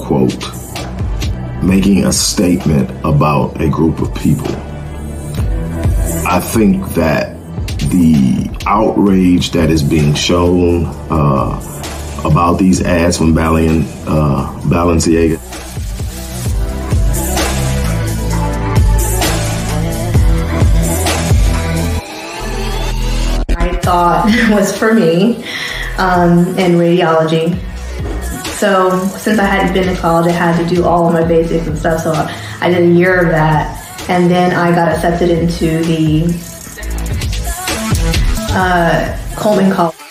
unquote making a statement about a group of people. I think that the outrage that is being shown uh, about these ads from Balian, uh, Balenciaga. I thought was for me um, in radiology. So since I hadn't been to college, I had to do all of my basics and stuff. So I did a year of that, and then I got accepted into the uh, Coleman College.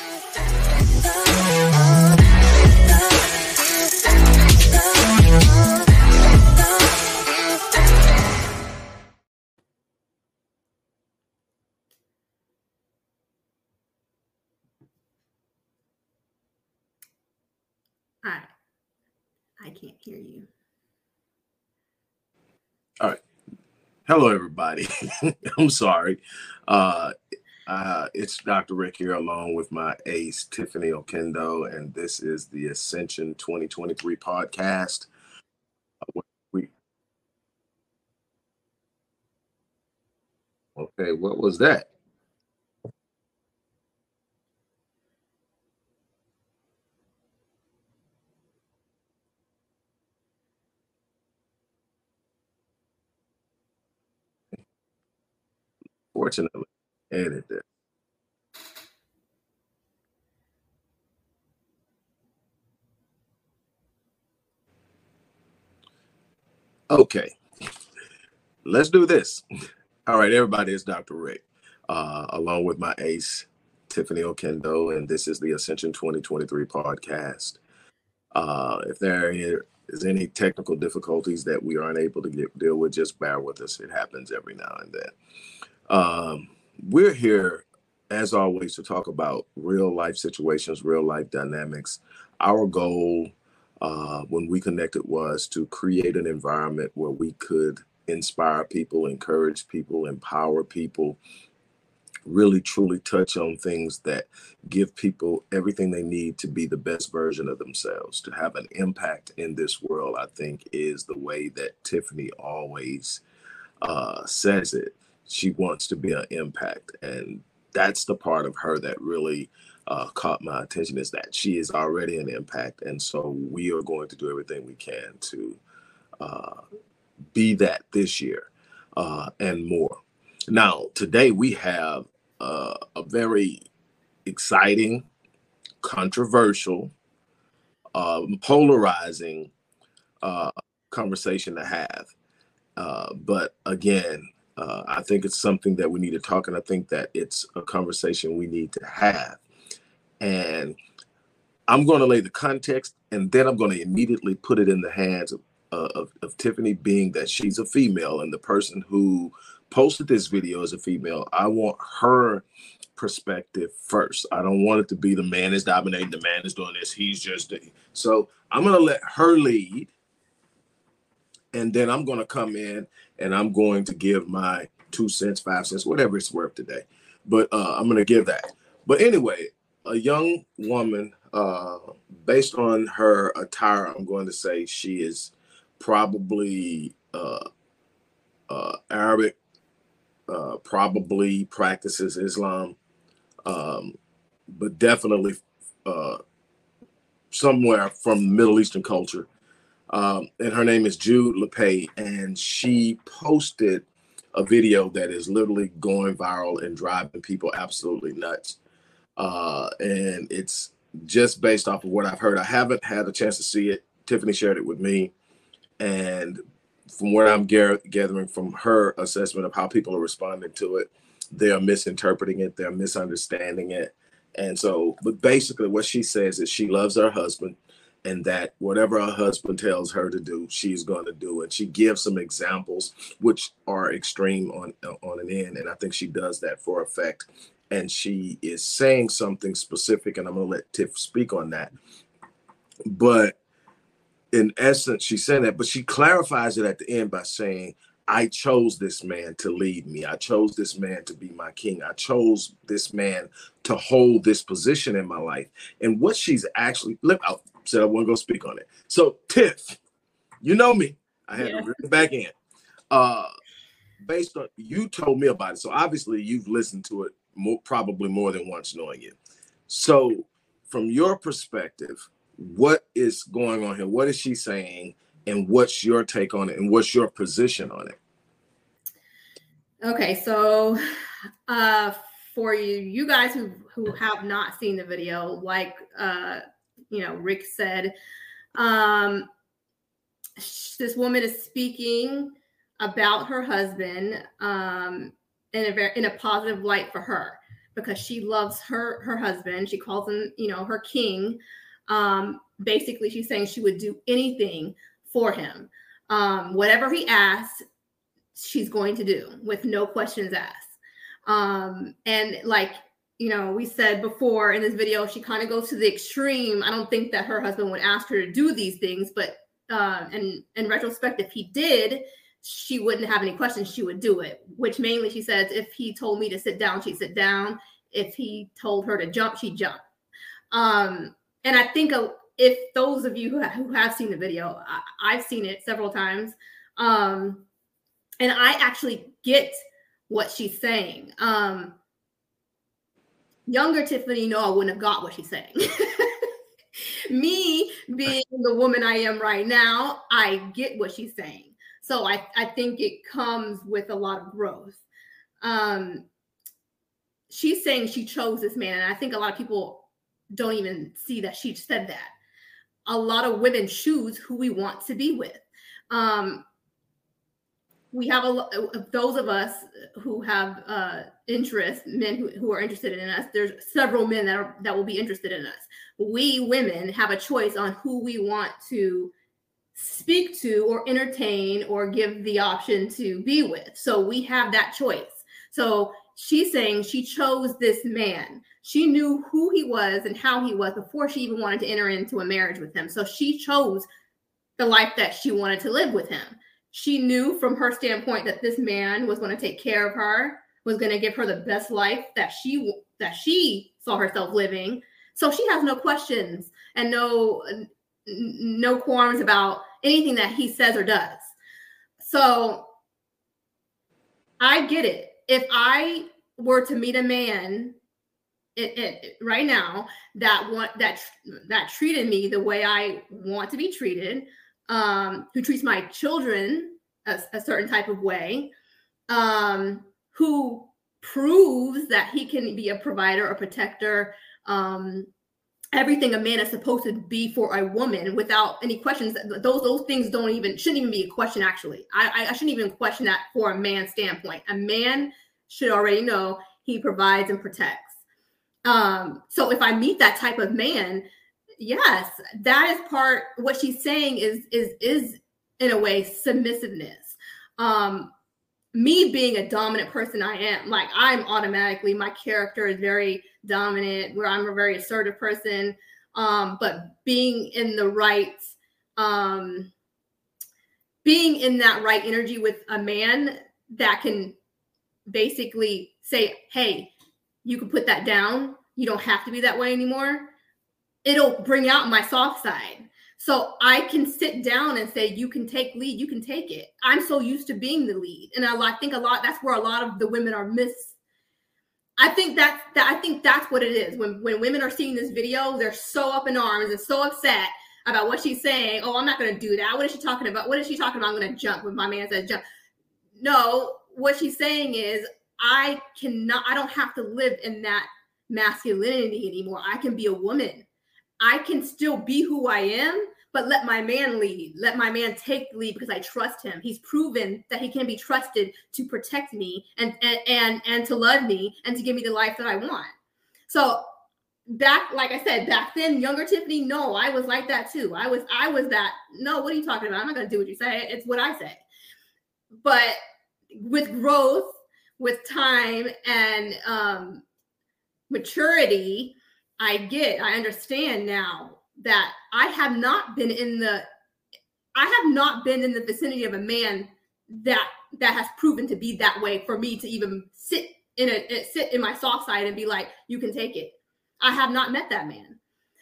Hear you. All right. Hello, everybody. I'm sorry. Uh, uh, it's Dr. Rick here, along with my ace, Tiffany Okendo, and this is the Ascension 2023 podcast. Okay, what was that? Fortunately, edit this. Okay, let's do this. All right, everybody, it's Dr. Rick, uh, along with my ace, Tiffany Okendo, and this is the Ascension 2023 podcast. Uh, if there is any technical difficulties that we aren't able to get, deal with, just bear with us. It happens every now and then. Um, we're here, as always, to talk about real life situations, real life dynamics. Our goal uh, when we connected was to create an environment where we could inspire people, encourage people, empower people, really truly touch on things that give people everything they need to be the best version of themselves, to have an impact in this world, I think is the way that Tiffany always uh, says it. She wants to be an impact. And that's the part of her that really uh, caught my attention is that she is already an impact. And so we are going to do everything we can to uh, be that this year uh, and more. Now, today we have uh, a very exciting, controversial, um, polarizing uh, conversation to have. Uh, but again, uh, I think it's something that we need to talk, and I think that it's a conversation we need to have. And I'm going to lay the context, and then I'm going to immediately put it in the hands of, uh, of, of Tiffany, being that she's a female, and the person who posted this video is a female. I want her perspective first. I don't want it to be the man is dominating, the man is doing this, he's just. So I'm going to let her lead and then I'm going to come in and I'm going to give my two cents, five cents, whatever it's worth today. But uh, I'm going to give that. But anyway, a young woman, uh, based on her attire, I'm going to say she is probably uh, uh, Arabic, uh, probably practices Islam, um, but definitely uh, somewhere from Middle Eastern culture um, and her name is Jude Lepay, and she posted a video that is literally going viral and driving people absolutely nuts. Uh, and it's just based off of what I've heard. I haven't had a chance to see it. Tiffany shared it with me, and from what I'm gathering from her assessment of how people are responding to it, they are misinterpreting it, they're misunderstanding it. And so, but basically, what she says is she loves her husband and that whatever her husband tells her to do, she's going to do. And she gives some examples which are extreme on on an end, and I think she does that for effect. And she is saying something specific, and I'm going to let Tiff speak on that. But in essence, she's saying that, but she clarifies it at the end by saying, I chose this man to lead me. I chose this man to be my king. I chose this man to hold this position in my life. And what she's actually, look, said I wasn't gonna speak on it. So Tiff, you know me. I had Yeah. to bring it back in. Uh based on you told me about it. So obviously you've listened to it more, probably more than once knowing it. So from your perspective, what is going on here? What is she saying? And what's your take on it? And what's your position on it? Okay, so uh for you you guys who who have not seen the video, like uh you know Rick said, um this woman is speaking about her husband um in a very in a positive light for her because she loves her her husband. She calls him, you know, her king. Um basically she's saying she would do anything for him. Um whatever he asks, she's going to do with no questions asked. Um, and like you know, we said before in this video, she kind of goes to the extreme. I don't think that her husband would ask her to do these things, but uh, and in retrospect, if he did, she wouldn't have any questions. She would do it. Which mainly, she says, if he told me to sit down, she'd sit down. If he told her to jump, she'd jump. Um, and I think uh, if those of you who, ha- who have seen the video, I, I've seen it several times. Um, and I actually get what she's saying. Um, younger Tiffany, no, I wouldn't have got what she's saying. Me being the woman I am right now, I get what she's saying. So I, I think it comes with a lot of growth. Um, she's saying she chose this man, and I think a lot of people don't even see that she said that. A lot of women choose who we want to be with. Um, we have a uh, those of us who have uh interest men who, who are interested in us there's several men that are that will be interested in us. We women have a choice on who we want to speak to or entertain or give the option to be with. So we have that choice. So she's saying she chose this man. She knew who he was and how he was before she even wanted to enter into a marriage with him. So she chose the life that she wanted to live with him she knew from her standpoint that this man was going to take care of her was going to give her the best life that she that she saw herself living. So she has no questions and no no qualms about anything that he says or does. So i get it. If i were to meet a man it, it, right now that want that that treated me the way i want to be treated um, who treats my children a, a certain type of way, um, who proves that he can be a provider or protector, um, everything a man is supposed to be for a woman without any questions. Those those things don't even shouldn't even be a question. Actually, I, I shouldn't even question that for a man's standpoint. A man should already know he provides and protects. Um, so if I meet that type of man, yes that is part what she's saying is is is in a way submissiveness. Um me being a dominant person i am like i'm automatically my character is very dominant where i'm a very assertive person. Um but being in the right um being in that right energy with a man that can basically say hey you can put that down. You don't have to be that way anymore it'll bring out my soft side. So I can sit down and say, you can take lead, you can take it. I'm so used to being the lead. And I, think a lot that's where a lot of the women are miss. I think that's that I think that's what it is. When when women are seeing this video, they're so up in arms and so upset about what she's saying. Oh, I'm not gonna do that. What is she talking about? What is she talking about? I'm gonna jump when my man says jump. No, what she's saying is I cannot, I don't have to live in that masculinity anymore. I can be a woman. I can still be who I am, but let my man lead. Let my man take the lead because I trust him. He's proven that he can be trusted to protect me and and and, and to love me and to give me the life that I want. So back, like I said, back then, younger Tiffany, no, I was like that too. I was, I was that. No, what are you talking about? I'm not gonna do what you say. It's what I say. But with growth, with time and um maturity, I get, I understand now that I have not been in the I have not been in the vicinity of a man that that has proven to be that way for me to even sit in a eh, sit in my soft side and be like, you can take it. I have not met that man.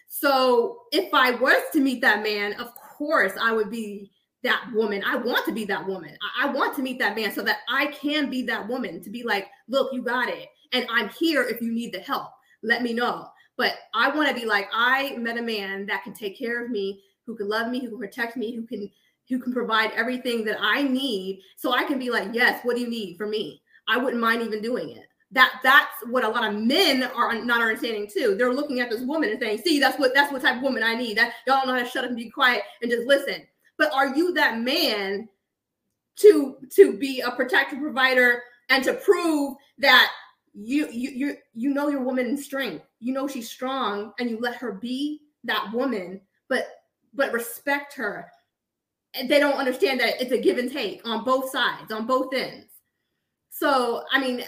So if I was to meet that man, of course I would be that woman. I want to be that woman. I, I want to meet that man so that I can be that woman to be like, look, you got it. And I'm here if you need the help. Let me know. But I want to be like, I met a man that can take care of me, who can love me, who can protect me, who can who can provide everything that I need. So I can be like, yes, what do you need for me? I wouldn't mind even doing it. That that's what a lot of men are not understanding too. They're looking at this woman and saying, see, that's what that's what type of woman I need. That y'all don't know how to shut up and be quiet and just listen. But are you that man to to be a protector provider and to prove that you you you you know your woman's strength. You know she's strong and you let her be that woman, but but respect her. And they don't understand that it's a give and take on both sides, on both ends. So I mean,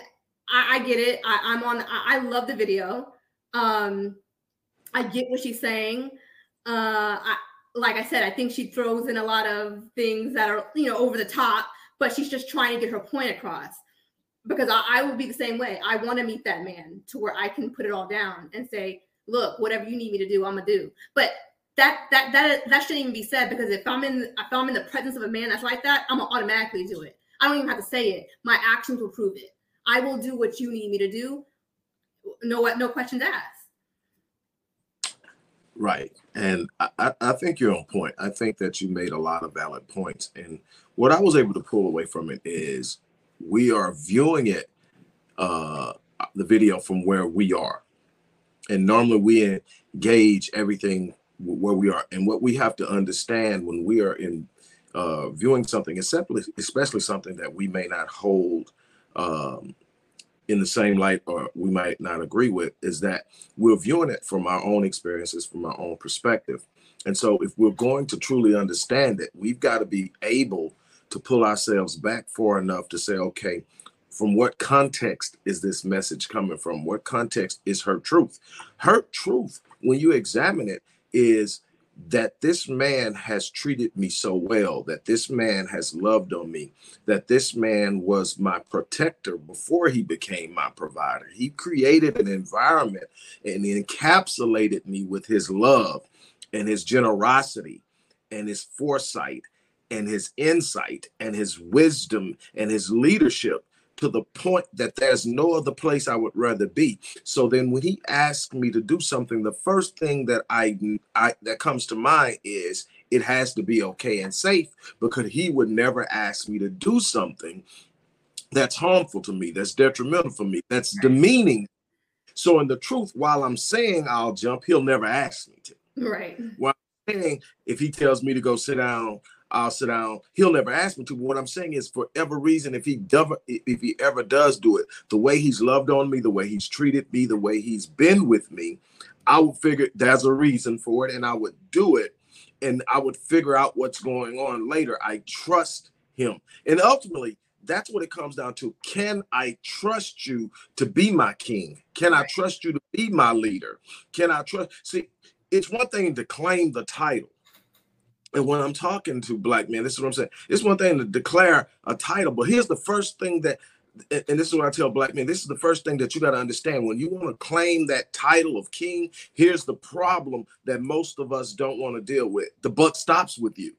I, I get it. I, am on. I, I, love the video. Um, I get what she's saying. Uh, I, like I said, I think she throws in a lot of things that are you know over the top, but she's just trying to get her point across because I, I will be the same way. I want to meet that man to where I can put it all down and say, look, whatever you need me to do, I'm gonna do. But that that that that shouldn't even be said because if I'm in if I'm in the presence of a man that's like that, I'm gonna automatically do it. I don't even have to say it. My actions will prove it. I will do what you need me to do. No what no questions asked. Right. And I, I think you're on point. I think that you made a lot of valid points. And what I was able to pull away from it is we are viewing it uh the video from where we are. And normally we engage everything where we are. And what we have to understand when we are in uh viewing something especially especially something that we may not hold um in the same light or we might not agree with is that we're viewing it from our own experiences from our own perspective. And so if we're going to truly understand it we've got to be able to pull ourselves back far enough to say, okay, from what context is this message coming from? What context is her truth? Her truth, when you examine it, is that this man has treated me so well, that this man has loved on me, that this man was my protector before he became my provider. He created an environment and encapsulated me with his love and his generosity and his foresight and his insight and his wisdom and his leadership to the point that there's no other place I would rather be. So then when he asked me to do something, the first thing that I, I that comes to mind is it has to be okay and safe because he would never ask me to do something that's harmful to me, that's detrimental for me, that's demeaning. So in the truth, while I'm saying I'll jump, he'll never ask me to. Right. While I'm saying if he tells me to go sit down I'll sit down. He'll never ask me to. But what I'm saying is, for every reason, if he ever, if he ever does do it, the way he's loved on me, the way he's treated me, the way he's been with me, I would figure there's a reason for it, and I would do it, and I would figure out what's going on later. I trust him, and ultimately, that's what it comes down to. Can I trust you to be my king? Can I trust you to be my leader? Can I trust? See, it's one thing to claim the title and when I'm talking to black men, this is what I'm saying. It's one thing to declare a title, but here's the first thing that, and this is what I tell black men this is the first thing that you got to understand. When you want to claim that title of king, here's the problem that most of us don't want to deal with the buck stops with you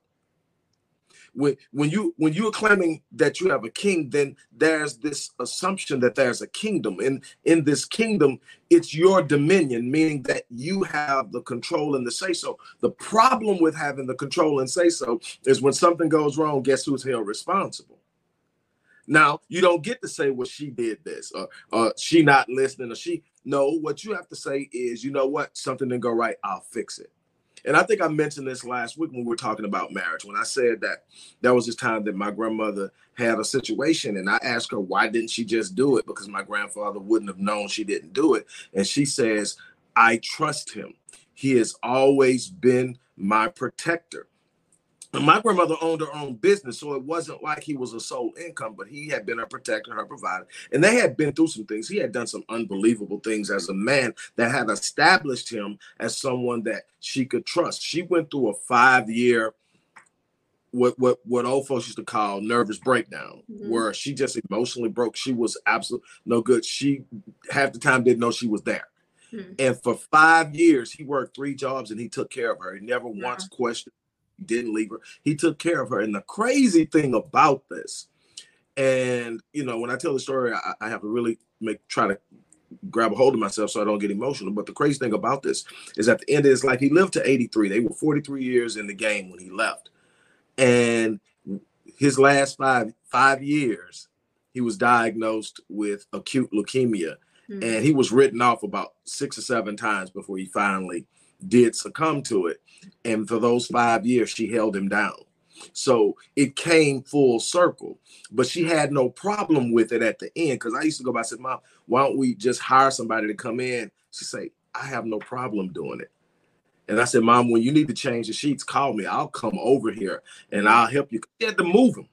when when you when you are claiming that you have a king then there's this assumption that there's a kingdom. And in this kingdom it's your dominion meaning that you have the control and the say so the problem with having the control and say so is when something goes wrong guess who's held responsible? Now you don't get to say well she did this or, or she not listening or she no what you have to say is you know what? Something didn't go right. I'll fix it and I think I mentioned this last week when we were talking about marriage, when I said that there was this time that my grandmother had a situation and I asked her, why didn't she just do it? Because my grandfather wouldn't have known she didn't do it. And she says, I trust him. He has always been my protector my grandmother owned her own business, so it wasn't like he was a sole income, but he had been her protector, her provider. And they had been through some things. He had done some unbelievable things as a man that had established him as someone that she could trust. She went through a five year, what what what old folks used to call nervous breakdown, mm-hmm. where she just emotionally broke. She was absolutely no good. She half the time didn't know she was there. Hmm. And for five years, he worked three jobs and he took care of her. He never yeah. once questioned, didn't leave her. He took care of her. And the crazy thing about this, and you know, when I tell the story, I, I have to really make try to grab a hold of myself so I don't get emotional. But the crazy thing about this is at the end of like he lived to 83. They were 43 years in the game when he left. And his last five five years, he was diagnosed with acute leukemia Mm-hmm. And he was written off about six or seven times before he finally did succumb to it. And for those five years, she held him down. So it came full circle, but she had no problem with it at the end. Because I used to go by and say, Mom, why don't we just hire somebody to come in? She say, I have no problem doing it. And I said, Mom, when you need to change the sheets, call me. I'll come over here and I'll help you. She had to move him.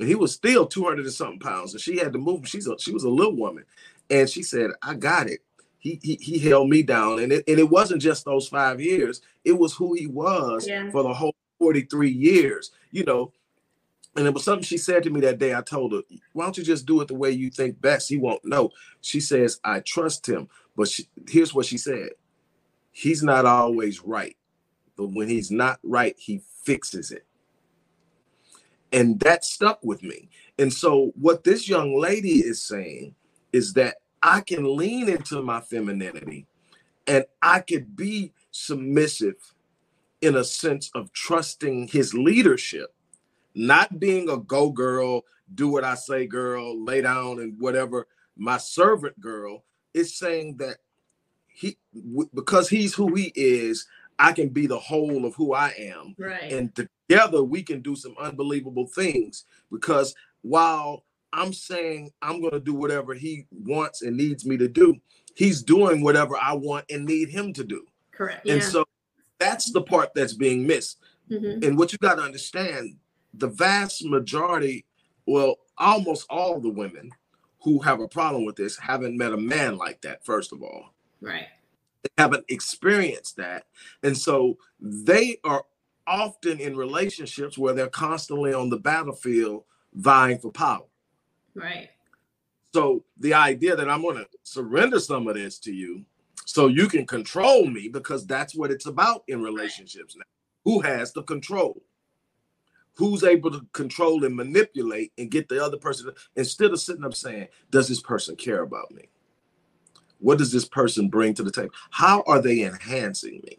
And he was still 200 and something pounds. And she had to move him. She's a, she was a little woman. And she said, I got it. He, he, he held me down. And it, and it wasn't just those five years, it was who he was yeah. for the whole 43 years, you know. And it was something she said to me that day. I told her, Why don't you just do it the way you think best? He won't know. She says, I trust him. But she, here's what she said He's not always right. But when he's not right, he fixes it. And that stuck with me. And so, what this young lady is saying is that I can lean into my femininity and I could be submissive in a sense of trusting his leadership, not being a go girl, do what I say, girl, lay down and whatever, my servant girl is saying that he because he's who he is, I can be the whole of who I am. Right. And together we can do some unbelievable things because while I'm saying I'm going to do whatever he wants and needs me to do. He's doing whatever I want and need him to do. Correct. And yeah. so that's the part that's being missed. Mm-hmm. And what you got to understand the vast majority, well, almost all the women who have a problem with this haven't met a man like that, first of all. Right. They haven't experienced that. And so they are often in relationships where they're constantly on the battlefield vying for power. Right. So the idea that I'm going to surrender some of this to you so you can control me because that's what it's about in relationships now. Who has the control? Who's able to control and manipulate and get the other person instead of sitting up saying, Does this person care about me? What does this person bring to the table? How are they enhancing me?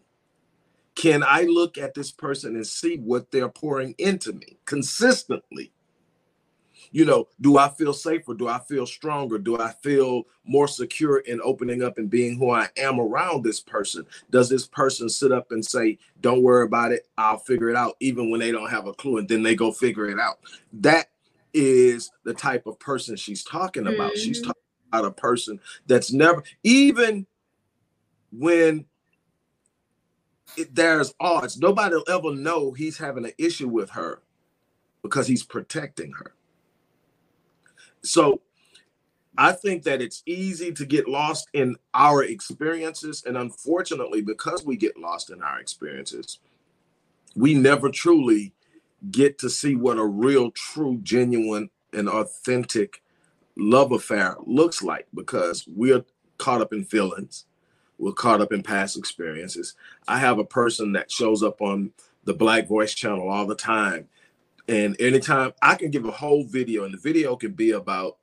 Can I look at this person and see what they're pouring into me consistently? You know, do I feel safer? Do I feel stronger? Do I feel more secure in opening up and being who I am around this person? Does this person sit up and say, Don't worry about it, I'll figure it out, even when they don't have a clue, and then they go figure it out? That is the type of person she's talking about. Mm-hmm. She's talking about a person that's never, even when it, there's odds, nobody will ever know he's having an issue with her because he's protecting her. So I think that it's easy to get lost in our experiences. And unfortunately, because we get lost in our experiences, we never truly get to see what a real, true, genuine, and authentic love affair looks like because we're caught up in feelings. We're caught up in past experiences. I have a person that shows up on the Black Voice channel all the time and anytime I can give a whole video, and the video can be about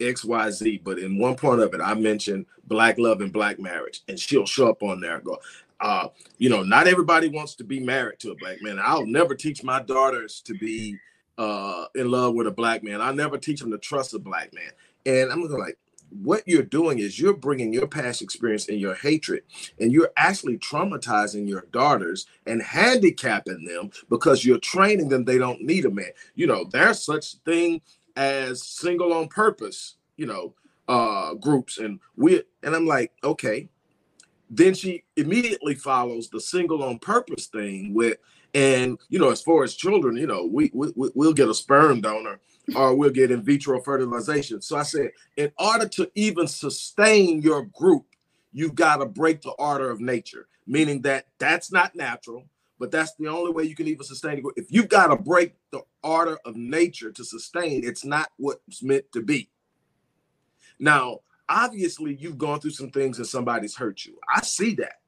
XYZ, but in one part of it, I mentioned black love and black marriage, and she'll show up on there and go, uh, you know, not everybody wants to be married to a black man. I'll never teach my daughters to be uh in love with a black man. I'll never teach them to trust a black man. And I'm like, what you're doing is you're bringing your past experience and your hatred, and you're actually traumatizing your daughters and handicapping them because you're training them they don't need a man. You know, there's such thing as single on purpose, you know, uh groups, and we and I'm like, okay. Then she immediately follows the single on purpose thing with, and you know, as far as children, you know, we, we we'll get a sperm donor or we'll get in vitro fertilization. So I said, in order to even sustain your group, you've got to break the order of nature, meaning that that's not natural, but that's the only way you can even sustain it. If you've got to break the order of nature to sustain, it's not what's meant to be. Now, obviously you've gone through some things and somebody's hurt you. I see that.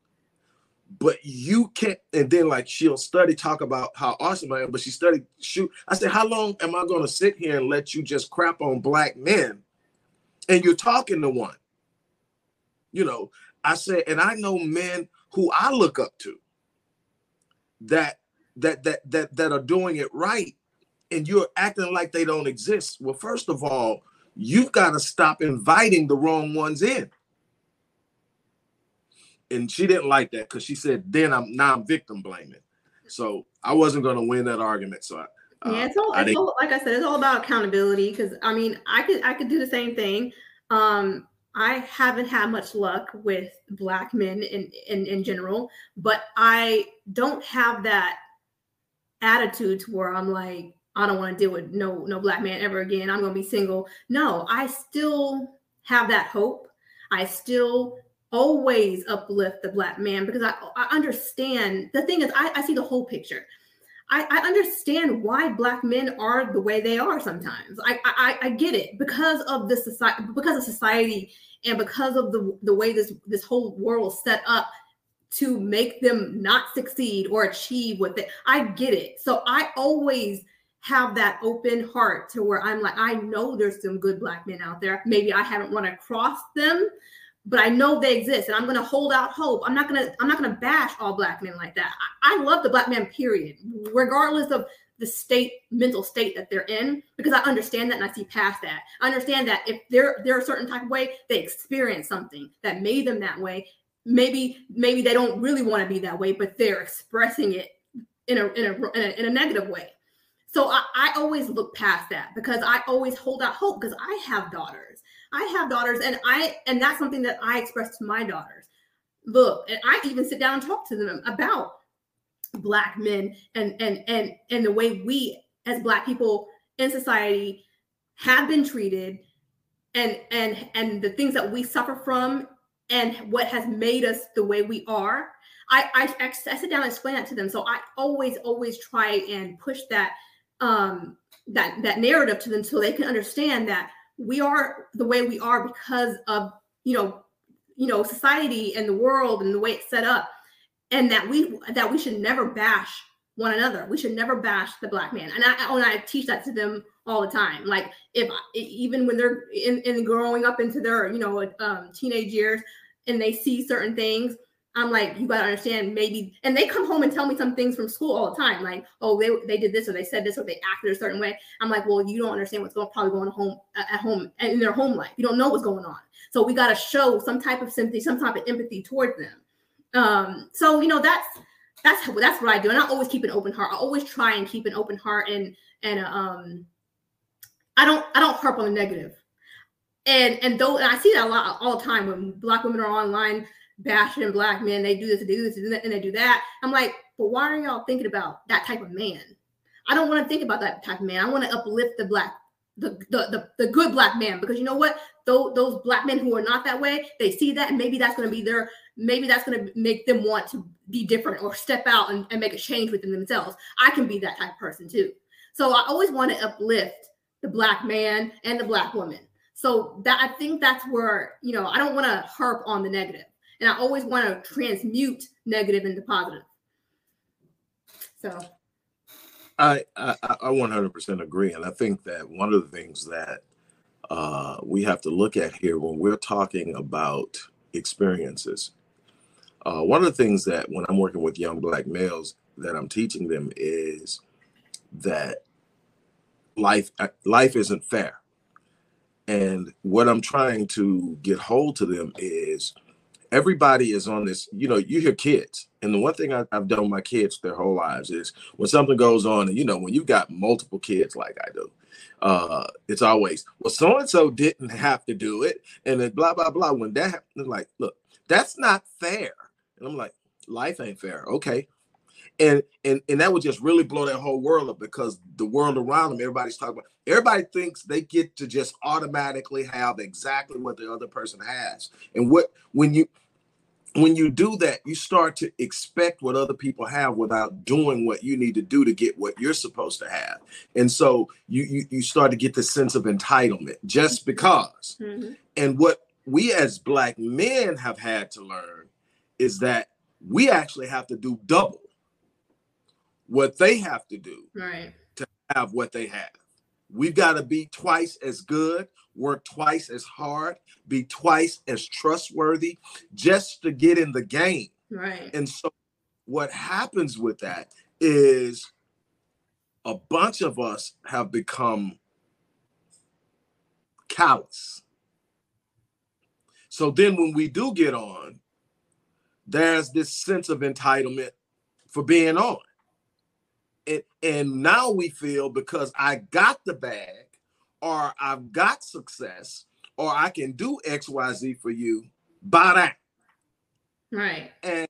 But you can't, and then like she'll study, talk about how awesome I am, but she studied shoot. I said, How long am I gonna sit here and let you just crap on black men? And you're talking to one. You know, I said, and I know men who I look up to that that that that that are doing it right and you're acting like they don't exist. Well, first of all, you've got to stop inviting the wrong ones in. And she didn't like that because she said, then I'm now I'm victim blaming. So I wasn't going to win that argument. So I, uh, yeah, it's all, it's all, like I said, it's all about accountability. Because I mean, I could I could do the same thing. Um, I haven't had much luck with black men in, in in general, but I don't have that attitude to where I'm like, I don't want to deal with no no black man ever again. I'm going to be single. No, I still have that hope. I still always uplift the black man because I, I understand the thing is I, I see the whole picture. I, I, understand why black men are the way they are sometimes. I, I, I get it because of the society, because of society, and because of the the way this this whole world set up to make them not succeed or achieve what they. I get it. So I always have that open heart to where I'm like, I know there's some good black men out there. Maybe I haven't run across them, but I know they exist, and I'm going to hold out hope. I'm not going to I'm not going to bash all black men like that. I, I love the black man, period, regardless of the state mental state that they're in because i understand that and i see past that i understand that if they're they're a certain type of way they experience something that made them that way maybe maybe they don't really want to be that way but they're expressing it in a in a, in a, in a negative way so I, I always look past that because I always hold out hope because I have daughters. I have daughters, and I and that's something that I express to my daughters. Look, and I even sit down and talk to them about black men and and and and the way we as black people in society have been treated and and and the things that we suffer from and what has made us the way we are I, I, I sit down and explain that to them so i always always try and push that um, that that narrative to them so they can understand that we are the way we are because of you know you know society and the world and the way it's set up. And that we that we should never bash one another. We should never bash the black man. And i and i teach that to them all the time. Like if even when they're in, in growing up into their you know um, teenage years and they see certain things I'm like, you gotta understand, maybe, and they come home and tell me some things from school all the time, like, oh, they they did this or they said this or they acted a certain way. I'm like, well, you don't understand what's going probably going home at home and in their home life. You don't know what's going on, so we gotta show some type of sympathy, some type of empathy towards them. Um, so you know that's that's that's what I do, and I always keep an open heart. I always try and keep an open heart, and and um, I don't I don't harp on the negative. And and though and I see that a lot all the time when black women are online bashing black men. They do this, they do this, and they do that. I'm like, but why are y'all thinking about that type of man? I don't want to think about that type of man. I want to uplift the black, the, the the the good black man because you know what? Those those black men who are not that way, they see that, and maybe that's going to be their, maybe that's going to make them want to be different or step out and, and make a change within themselves. I can be that type of person too. So I always want to uplift the black man and the black woman. So that I think that's where you know I don't want to harp on the negative and I always want to transmute negative into positive. So I, I, I 100% agree. And I think that one of the things that uh, we have to look at here when we're talking about experiences, uh, one of the things that when I'm working with young black males that I'm teaching them is that life uh, life isn't fair. And what I'm trying to get hold to them is everybody is on this you know you hear kids. And the one thing I, have done with my kids their whole lives is when something goes on and you know when you've got multiple kids like i do uh it's always well so and so didn't have to do it and then blah blah blah. When that happens like look that's not fair. And i'm like life ain't fair. Okay and and and that would just really blow that whole world up because the world around them everybody's talking about everybody thinks they get to just automatically have exactly what the other person has and what when you when you do that, you start to expect what other people have without doing what you need to do to get what you're supposed to have. And so you you, you start to get the sense of entitlement just because. Mm-hmm. And what we as black men have had to learn is that we actually have to do double what they have to do Right. to have what they have. We've got to be twice as good, work twice as hard, be twice as trustworthy just to get in the game. Right. And so, what happens with that is a bunch of us have become callous. So then, when we do get on, there's this sense of entitlement for being on. And, and now we feel because I got the bag, or I've got success, or I can do XYZ for you, buy that. Right. And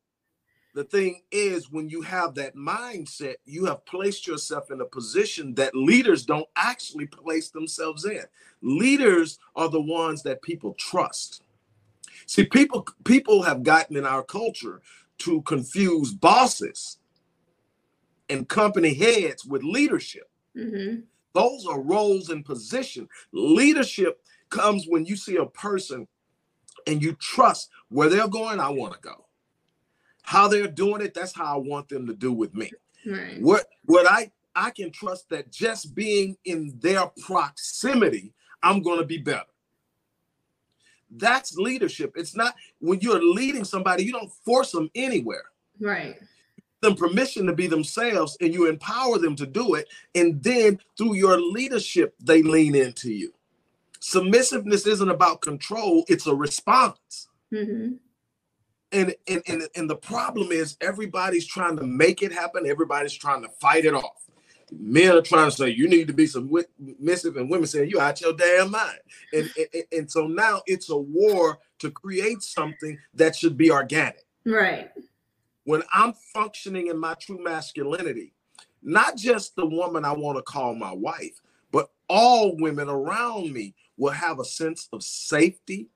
the thing is, when you have that mindset, you have placed yourself in a position that leaders don't actually place themselves in. Leaders are the ones that people trust. See, people people have gotten in our culture to confuse bosses and company heads with leadership. Mm-hmm. Those are roles and position. Leadership comes when you see a person and you trust where they're going, I want to go. How they're doing it, that's how I want them to do with me. Right. What what I I can trust that just being in their proximity, I'm going to be better. That's leadership. It's not when you're leading somebody, you don't force them anywhere. Right. Them permission to be themselves and you empower them to do it. And then through your leadership, they lean into you. Submissiveness isn't about control, it's a response. Mm-hmm. And, and, and, and the problem is everybody's trying to make it happen, everybody's trying to fight it off. Men are trying to say you need to be submissive, and women saying you out your damn mind. And, and, and so now it's a war to create something that should be organic. Right. When I'm functioning in my true masculinity, not just the woman I want to call my wife, but all women around me will have a sense of safety,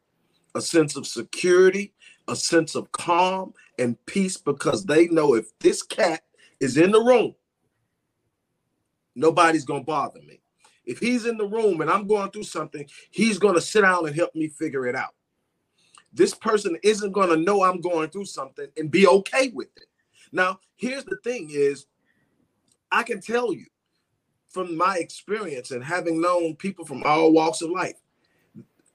a sense of security, a sense of calm and peace because they know if this cat is in the room, nobody's going to bother me. If he's in the room and I'm going through something, he's going to sit down and help me figure it out. This person isn't going to know I'm going through something and be okay with it. Now, here's the thing is I can tell you from my experience and having known people from all walks of life,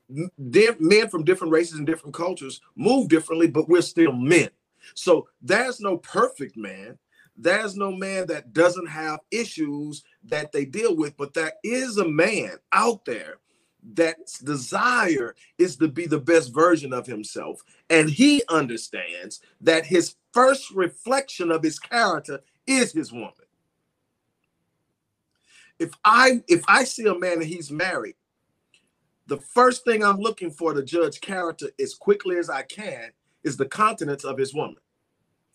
men from different races and different cultures move differently, but we're still men. So there's no perfect man. There's no man that doesn't have issues that they deal with, but there is a man out there that's desire is to be the best version of himself. And he understands that his first reflection of his character is his woman. If I if I see a man and he's married, the first thing I'm looking for to judge character as quickly as I can is the countenance of his woman.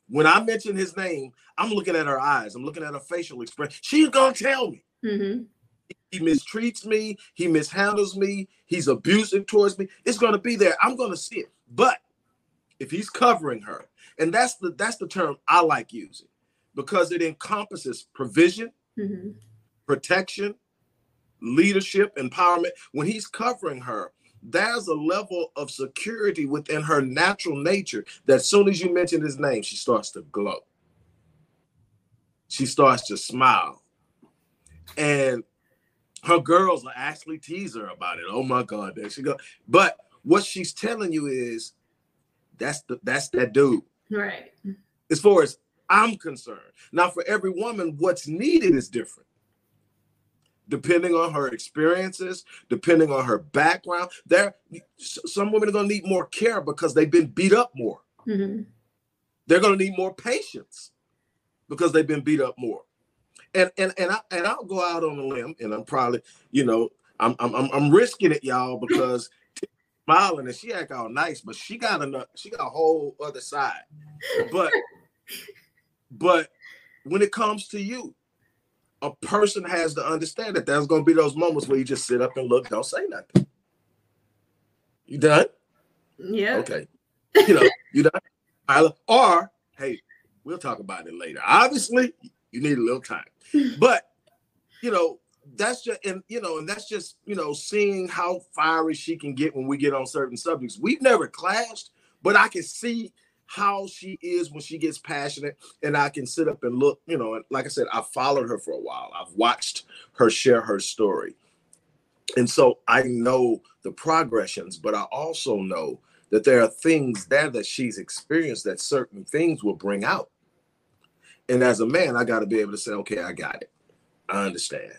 When I mention his name, I'm looking at her eyes. I'm looking at her facial expression. She's gonna tell me. Mm-hmm. He mistreats me. He mishandles me. He's abusive towards me. It's gonna be there. I'm gonna see it. But if he's covering her, and that's the that's the term I like using because it encompasses provision, Mm-hmm. protection, leadership, empowerment. When he's covering her, there's a level of security within her natural nature that as soon as you mention his name, she starts to glow. She starts to smile. And her girls will actually tease her about it. Oh my God, there she go. But what she's telling you is that's the that's that dude. Right. As far as I'm concerned. Now, for every woman, what's needed is different depending on her experiences, depending on her background. There, some women are going to need more care because they've been beat up more. Mm-hmm. They're going to need more patience because they've been beat up more. And and and I and I'll go out on a limb, and I'm probably, you know, I'm I'm I'm risking it, y'all, because smiling and she act all nice, but she got a she got a whole other side. But but when it comes to you, a person has to understand that there's going to be those moments where you just sit up and look, don't say nothing. You done? Yeah. Okay. You know, you done? Or, hey, we'll talk about it later. Obviously, you need a little time. But, you know, that's just and you know and that's just you know seeing how fiery she can get when we get on certain subjects. We've never clashed but i can see how she is when she gets passionate and i can sit up and look you know and like i said i followed her for a while. I've watched her share her story. And so i know the progressions but i also know that there are things there that she's experienced that certain things will bring out and as a man i got to be able to say okay i got it i understand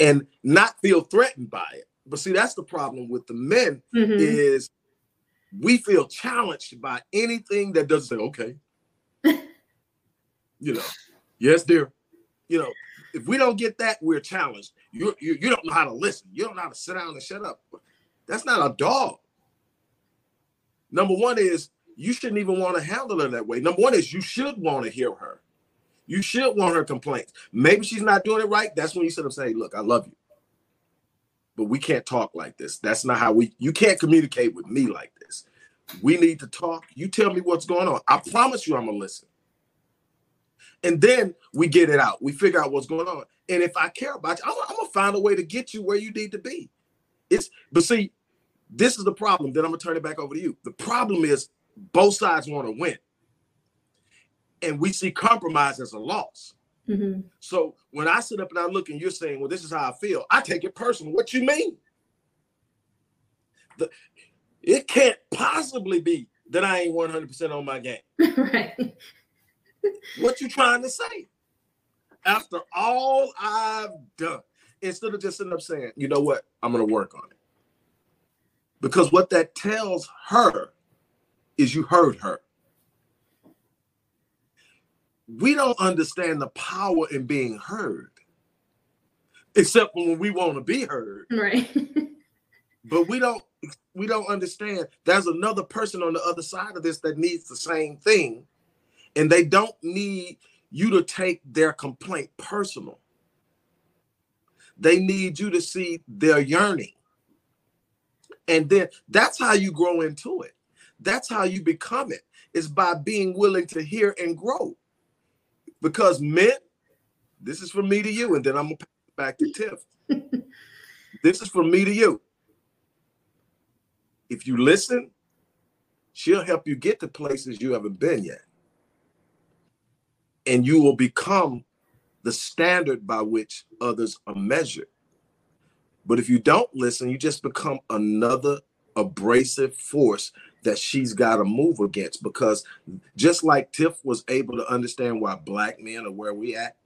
and not feel threatened by it but see that's the problem with the men mm-hmm. is we feel challenged by anything that doesn't say, okay. you know, yes, dear. You know, if we don't get that, we're challenged. You, you, you don't know how to listen. You don't know how to sit down and shut up. That's not a dog. Number one is you shouldn't even want to handle her that way. Number one is you should want to hear her. You should want her complaints. Maybe she's not doing it right. That's when you up and say, look, I love you. But we can't talk like this. That's not how we you can't communicate with me like this. We need to talk. You tell me what's going on. I promise you I'm gonna listen. And then we get it out. We figure out what's going on. And if I care about you, I'm, I'm gonna find a way to get you where you need to be. It's but see, this is the problem. Then I'm gonna turn it back over to you. The problem is both sides want to win, and we see compromise as a loss. Mm-hmm. So when I sit up and I look and you're saying, "Well, this is how I feel," I take it personal. What you mean? The, it can't possibly be that I ain't 100% on my game. right. What you trying to say? After all I've done, instead of just sitting up saying, you know what, I'm going to work on it. Because what that tells her is you heard her. We don't understand the power in being heard, except when we want to be heard. Right. but we don't we don't understand there's another person on the other side of this that needs the same thing and they don't need you to take their complaint personal they need you to see their yearning and then that's how you grow into it that's how you become it is by being willing to hear and grow because men this is from me to you and then i'm gonna pass it back to tiff this is from me to you if you listen, she'll help you get to places you haven't been yet. And you will become the standard by which others are measured. But if you don't listen, you just become another abrasive force that she's got to move against. Because just like Tiff was able to understand why black men are where we at,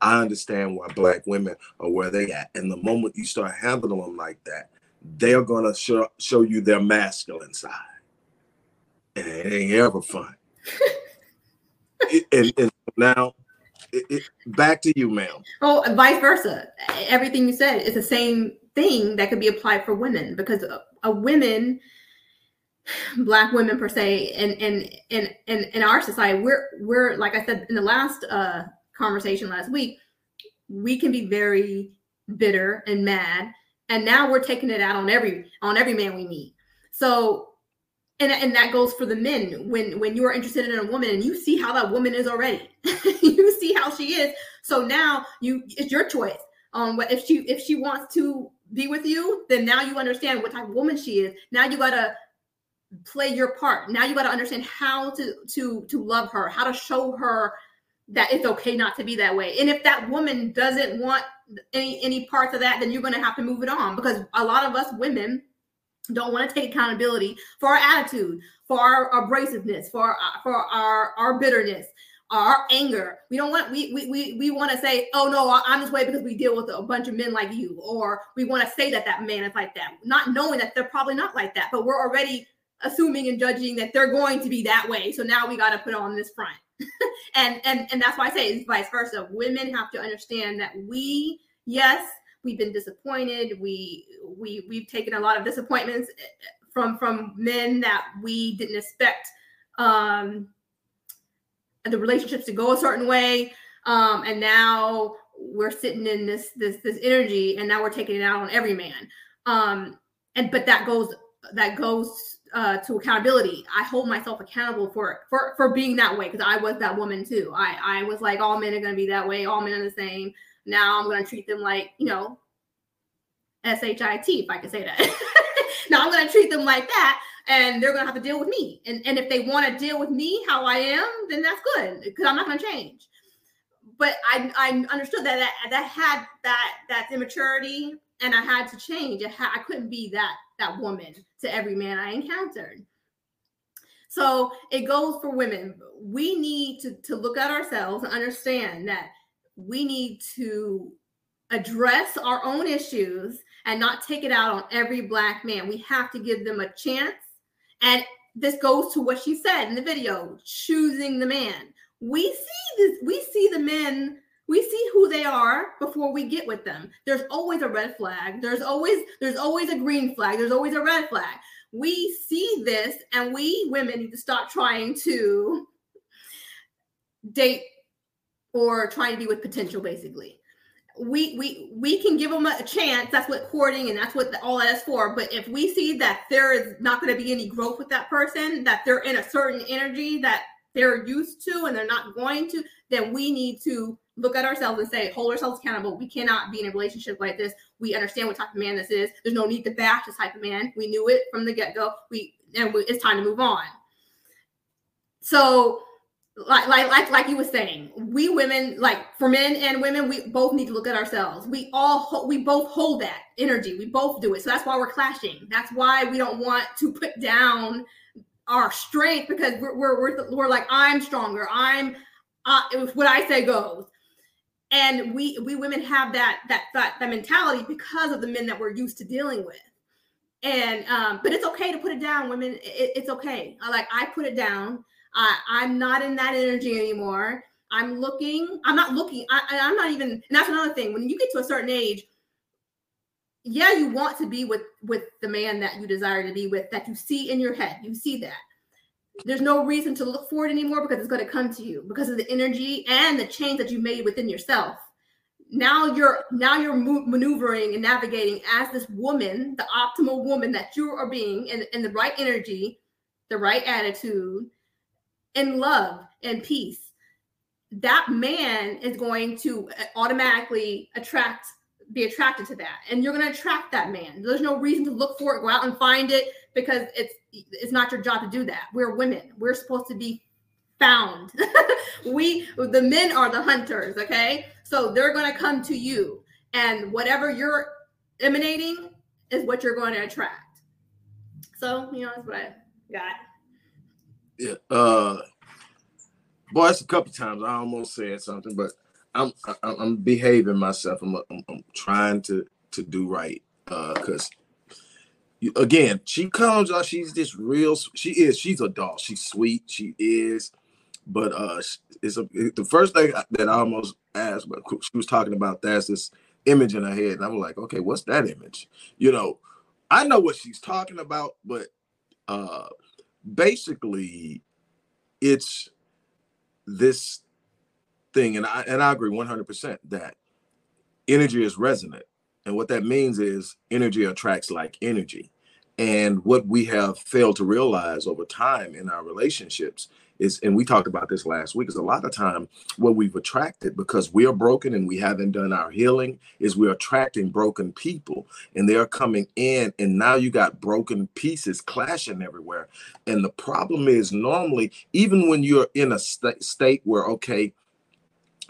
I understand why black women are where they at. And the moment you start handling them like that, they're gonna show show you their masculine side, and it ain't ever fun. it, and, and, now, it, it, back to you, ma'am. Oh, vice versa. Everything you said is the same thing that could be applied for women because a, a women black women per se and in in in in our society we're we're like i said in the last uh conversation last week we can be very bitter and mad and now we're taking it out on every on every man we meet. So and, and that goes for the men. When when you are interested in a woman and you see how that woman is already you see how she is. So now you it's your choice um what if she if she wants to be with you then now you understand what type of woman she is. Now you gotta play your part now you gotta understand how to to to love her how to show her that it's okay not to be that way. And if that woman doesn't want any any parts of that, then you're going to have to move it on because a lot of us women don't want to take accountability for our attitude, for our abrasiveness, for our, for our our bitterness, our anger. We don't want we we we, we want to say, "Oh no, I'm this way because we deal with a bunch of men like you," or we want to say that that man is like that, not knowing that they're probably not like that, but we're already assuming and judging that they're going to be that way. So now we got to put on this front. and and and that's why I say it's vice versa. Women have to understand that we, yes, we've been disappointed. We we we've taken a lot of disappointments eh, from from men that we didn't expect um the relationships to go a certain way. Um, and now we're sitting in this this this energy, and now we're taking it out on every man. Um, and but that goes that goes uh, to accountability. I hold myself accountable for for for being that way because I was that woman too. I I was like all men are gonna be that way. All men are the same. Now I'm gonna treat them like you know S H I T, if I can say that. now I'm to treat them like that and they're to have to deal with me. And, and if they want to deal with me how I am, then that's good because I'm not to change. But I, I understood that, that that had that that immaturity and I had to change. I, I couldn't be that that woman to every man I encountered. So it goes for women. We need to, to look at ourselves and understand that we need to address our own issues and not take it out on every black man. We have to give them a chance. And this goes to what she said in the video choosing the man. We see this, we see the men we see who they are before we get with them. There's always a red flag. There's always there's always a green flag. There's always a red flag. We see this and we women need to stop trying to date or trying to be with potential basically. We we we can give them a chance. That's what courting and that's what the, all that is for. But if we see that there is not going to be any growth with that person that they're in a certain energy that they're used to and they're not going to then we need to look at ourselves and say, hold ourselves accountable. We cannot be in a relationship like this. We understand what type of man this is. There's no need to bash this type of man. We knew it from the get go. We and we, it's time to move on. So, like like like like you were saying, we women, like for men and women, we both need to look at ourselves. We all we both hold that energy. We both do it. So that's why we're clashing. That's why we don't want to put down our strength because we're we're we're, we're like I'm stronger. I'm uh, what I say goes and we we women have that that that, that mentality because of the men that we're used to dealing with. And um but it's okay to put it down women. It, it's okay. I, like i put it down. I, i'm not in that energy anymore. I'm looking i'm not looking. I, i'm not even and that's another thing. When you get to a certain age yeah you want to be with with the man that you desire to be with that you see in your head. You see that there's no reason to look for it anymore because it's going to come to you because of the energy and the change that you made within yourself. Now you're now you're maneuvering and navigating as this woman the optimal woman that you are being in, in the right energy the right attitude and love and peace. That man is going to uh, automatically attract be attracted to that. And you're going to attract that man. There's no reason to look for it go out and find it because it's it's not your job to do that. We're women. We're supposed to be found. We the men are the hunters okay? So they're going to come to you and whatever you're emanating is what you're going to attract. So you know that's what i got. Yeah uh boy it's a couple times i almost said something but I'm I'm behaving myself. I'm, I'm, I'm trying to to do right because uh, again she comes out. She's just real. She is. She's a doll. She's sweet. She is. But uh, it's a, the first thing that I almost asked. But she was talking about that's this image in her head, and I'm like, okay, what's that image? You know, I know what she's talking about, but uh, basically, it's this thing, and I and I agree 100% that energy is resonant. And what that means is energy attracts like energy. And what we have failed to realize over time in our relationships is, and we talked about this last week, is a lot of time what we've attracted because we are broken and we haven't done our healing, is we're attracting broken people and they're coming in, and now you got broken pieces clashing everywhere. And the problem is normally, even when you're in a st- state where, okay,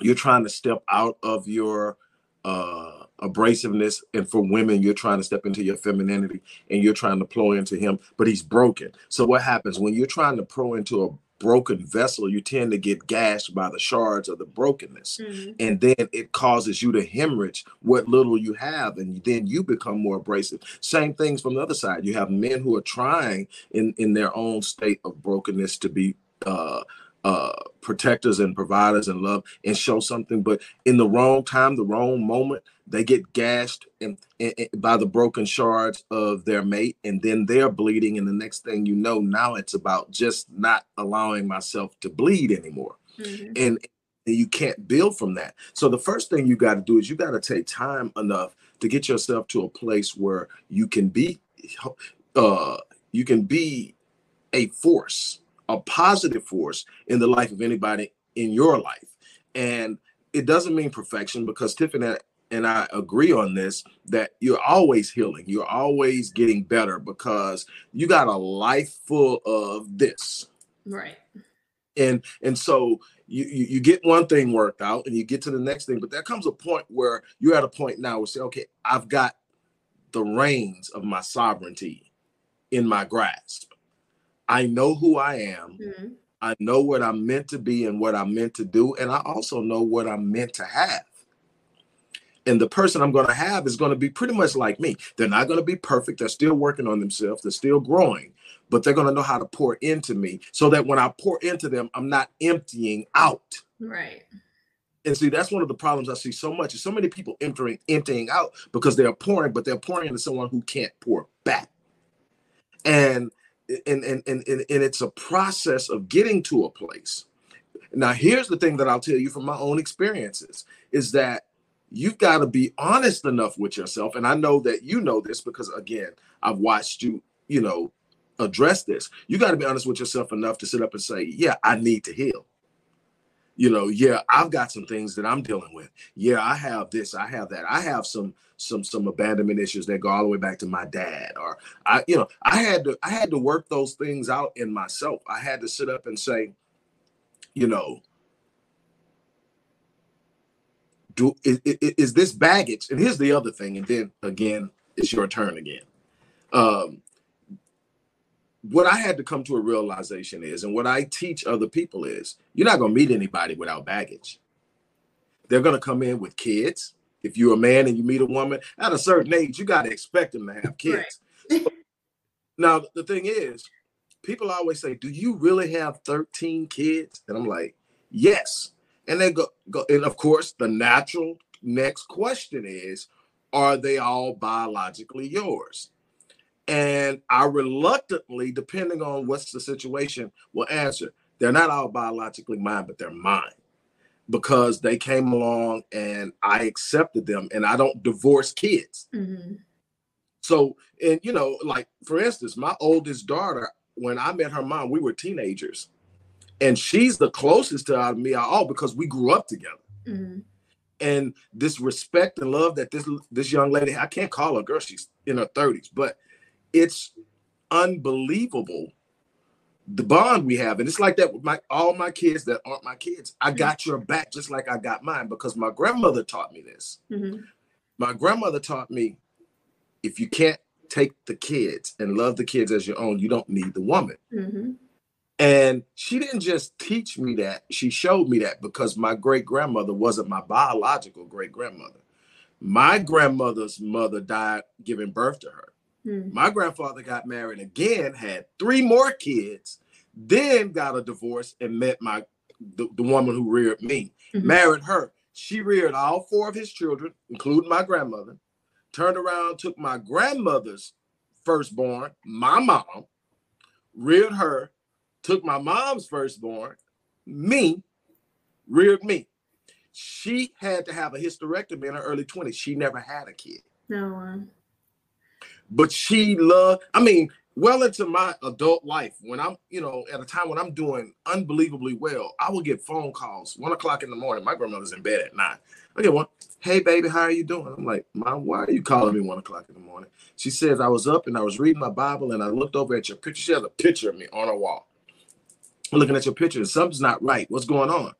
you're trying to step out of your uh, abrasiveness and for women you're trying to step into your femininity and you're trying to plow into him but he's broken. So what happens? When you're trying to pro into a broken vessel you tend to get gashed by the shards of the brokenness. Mm-hmm. and then it causes you to hemorrhage what little you have and then you become more abrasive. Same things from the other side. You have men who are trying in in their own state of brokenness to be uh uh, protectors and providers and love and show something, but in the wrong time, the wrong moment, they get gashed and, and, and, by the broken shards of their mate, and then they're bleeding. And the next thing you know, now it's about just not allowing myself to bleed anymore, mm-hmm. and you can't build from that. So the first thing you got to do is you got to take time enough to get yourself to a place where you can be, uh, you can be a force a positive force in the life of anybody in your life. And it doesn't mean perfection because Tiffany and I agree on this that you're always healing. You're always getting better because you got a life full of this. Right. And and so you, you, you get one thing worked out and you get to the next thing, but there comes a point where you're at a point now where say, okay, I've got the reins of my sovereignty in my grasp. I know who I am. Mm-hmm. I know what I'm meant to be and what I'm meant to do. And I also know what I'm meant to have. And the person I'm going to have is going to be pretty much like me. They're not going to be perfect. They're still working on themselves. They're still growing, but they're going to know how to pour into me so that when I pour into them, I'm not emptying out. Right. And see, that's one of the problems I see so much is so many people entering, emptying out because they're pouring, but they're pouring into someone who can't pour back. And and and and, and, it's a process of getting to a place. Now, here's the thing that I'll tell you from my own experiences is that you've got to be honest enough with yourself. And I know that you know this because again, I've watched you, you know, address this. You got to be honest with yourself enough to sit up and say, Yeah, I need to heal. You know, yeah, I've got some things that I'm dealing with. Yeah, I have this, I have that. I have some some some abandonment issues that go all the way back to my dad or I you know I had to I had to work those things out in myself. I had to sit up and say, you know, do is, is this baggage? And here's the other thing, and then again, it's your turn again. Um, what I had to come to a realization is, and what I teach other people is, you're not going to meet anybody without baggage. They're going to come in with kids if you're a man and you meet a woman at a certain age, you got to expect them to have kids. Right. now, the thing is, people always say, Do you really have 13 kids? And I'm like, Yes. And they go, go and of course, the natural next question is, Are they all biologically yours? And I reluctantly, depending on what's the situation, will answer, They're not all biologically mine, but they're mine because they came along and I accepted them and I don't divorce kids. Mm-hmm. So, and you know, like for instance, my oldest daughter, when I met her mom, we were teenagers. And she's the closest to me all because we grew up together. Mm-hmm. And this respect and love that this this young lady, I can't call her girl, she's in her 30s, but it's unbelievable the bond we have, and it's like that with my all my kids that aren't my kids. I mm-hmm. got your back just like I got mine because my grandmother taught me this. Mm-hmm. My grandmother taught me if you can't take the kids and love the kids as your own, you don't need the woman. Mm-hmm. And she didn't just teach me that, she showed me that because my great grandmother wasn't my biological great grandmother. My grandmother's mother died giving birth to her. Hmm. My grandfather got married again, had three more kids, then got a divorce and met my the, the woman who reared me. Mm-hmm. Married her. She reared all four of his children, including my grandmother. Turned around, took my grandmother's firstborn, my mom, reared her, took my mom's firstborn, me, reared me. She had to have a hysterectomy in her early 20s. She never had a kid. No but she loved, I mean, well into my adult life, when I'm, you know, at a time when I'm doing unbelievably well, I will get phone calls one o'clock in the morning. My grandmother's in bed at nine. I get one, hey baby, how are you doing? I'm like, Mom, why are you calling me one o'clock in the morning? She says, I was up and I was reading my Bible and I looked over at your picture. She has a picture of me on her wall. I'm looking at your picture something's not right. What's going on?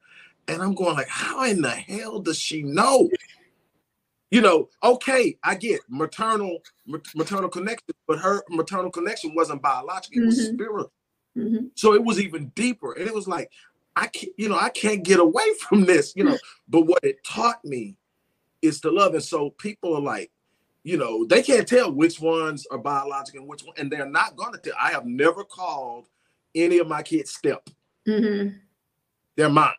And I'm going like, how in the hell does she know? You know, okay, I get maternal maternal connection, but her maternal connection wasn't biological; it was mm-hmm. spiritual. Mm-hmm. So it was even deeper, and it was like, I can't, you know, I can't get away from this, you know. but what it taught me is to love, and so people are like, you know, they can't tell which ones are biological and which one, and they're not going to tell. I have never called any of my kids step. Mm-hmm. They're mine.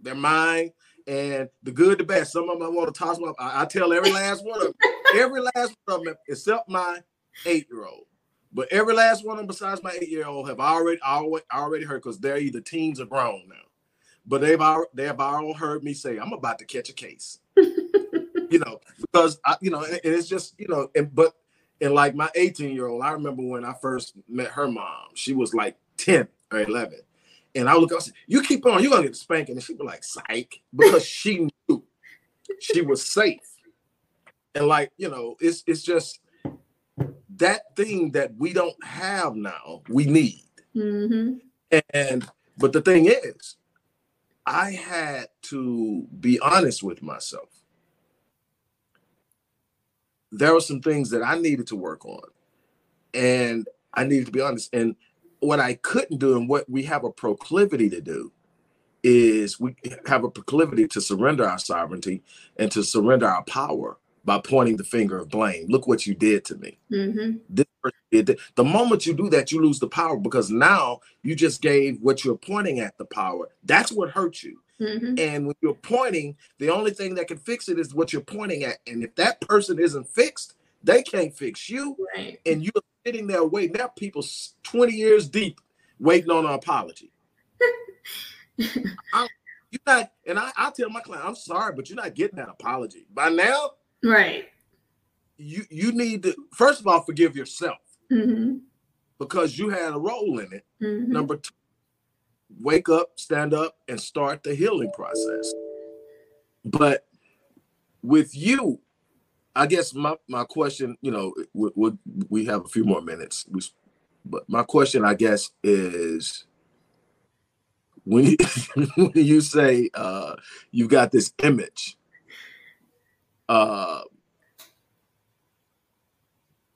They're mine and the good, the bad. Some of them I want to toss them up. I, I tell every last one of them, every last one of them, except my eight-year-old. But every last one of them besides my eight-year-old have already already already heard because they're either teens or grown now. But they've all they have all heard me say, I'm about to catch a case. you know, because I, you know, and, and it's just, you know, and but and like my 18-year-old, I remember when I first met her mom, she was like 10 or 11. And I look up, you keep on, you're gonna get a spanking. And she'd be like, psych, because she knew she was safe. And like, you know, it's it's just that thing that we don't have now, we need. Mm-hmm. And but the thing is, I had to be honest with myself. There were some things that I needed to work on. And I needed to be honest. And what I couldn't do and what we have a proclivity to do is we have a proclivity to surrender our sovereignty and to surrender our power by pointing the finger of blame. Look what you did to me. Mm-hmm. This person did that. The moment you do that, you lose the power because now you just gave what you're pointing at the power. That's what hurts you. Mm-hmm. And when you're pointing, the only thing that can fix it is what you're pointing at. And if that person isn't fixed, they can't fix you. Right. And you're sitting there waiting. There are people 20 years deep waiting on an apology. I'm, you're not, and I, I tell my client, I'm sorry, but you're not getting that apology. By now, Right. you you need to first of all forgive yourself Mm-hmm. because you had a role in it. Mm-hmm. Number two, wake up, stand up, and start the healing process. But with you, I guess my, my question, you know, we, have a few more minutes. We, but my question, I guess, is when you, when you say uh, you got this image, uh,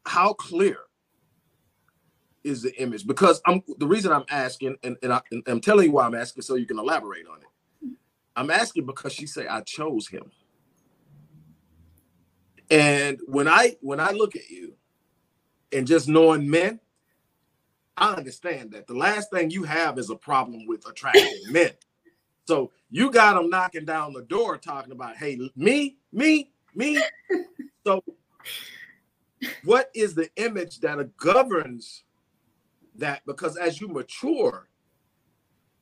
how clear is the image? Because I'm the reason I'm asking, and, and, I, I'm telling you why I'm asking, so you can elaborate on it. I'm asking because she said I chose him. And when I when I look at you and just knowing men, I understand that the last thing you have is a problem with attracting men. So you got them knocking down the door talking about, hey, me, me, me. So what is the image that governs that? Because as you mature,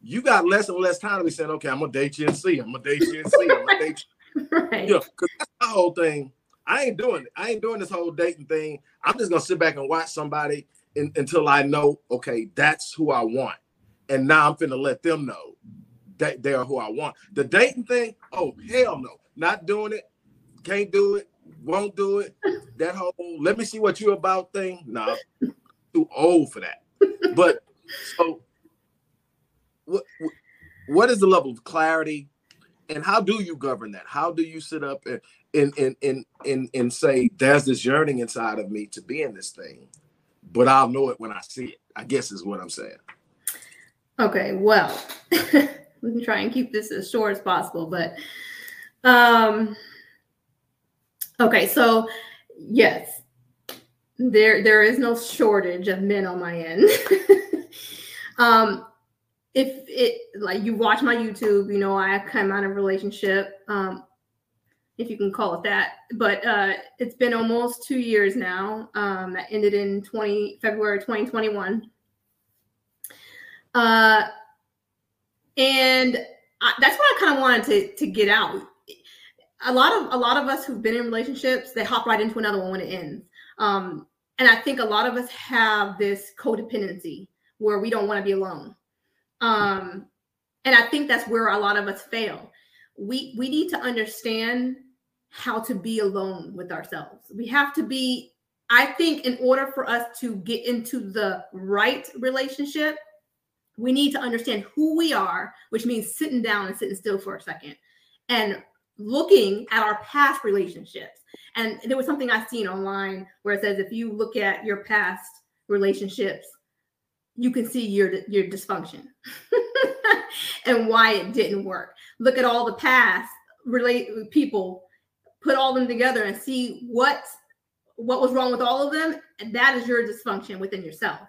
you got less and less time to be saying, okay, I'm gonna date you and see. I'm gonna date you and see. I'm gonna date you. Right. You know, because that's the whole thing. I ain't doing it. I ain't doing this whole dating thing. I'm just gonna sit back and watch somebody in, until I know, okay, that's who I want. And now I'm finna let them know that they are who I want. The dating thing, oh hell no, not doing it. Can't do it. Won't do it. That whole let me see what you about thing. Nah, too old for that. But so, what what is the level of clarity, and how do you govern that? How do you sit up and and and and and, and say there's this yearning inside of me to be in this thing, but I'll know it when I see it. I guess is what I'm saying. Okay, well, we can try and keep this as short as possible, but um okay, so yes, there there is no shortage of men on my end. um if it like you watch my YouTube, you know, I come out of relationship, um, if you can call it that. But uh it's been almost two years now. Um that ended in 20 February 2021. Uh, and I, that's what I kind of wanted to to get out. A lot of a lot of us who've been in relationships, they hop right into another one when it ends. Um, and I think a lot of us have this codependency where we don't want to be alone. Um, and I think that's where a lot of us fail. We we need to understand how to be alone with ourselves. We have to be. I think in order for us to get into the right relationship, we need to understand who we are, which means sitting down and sitting still for a second and looking at our past relationships. And there was something I've seen online where it says if you look at your past relationships, you can see your your dysfunction and why it didn't work. Look at all the past relate people, put all them together and see what what was wrong with all of them, and that is your dysfunction within yourself.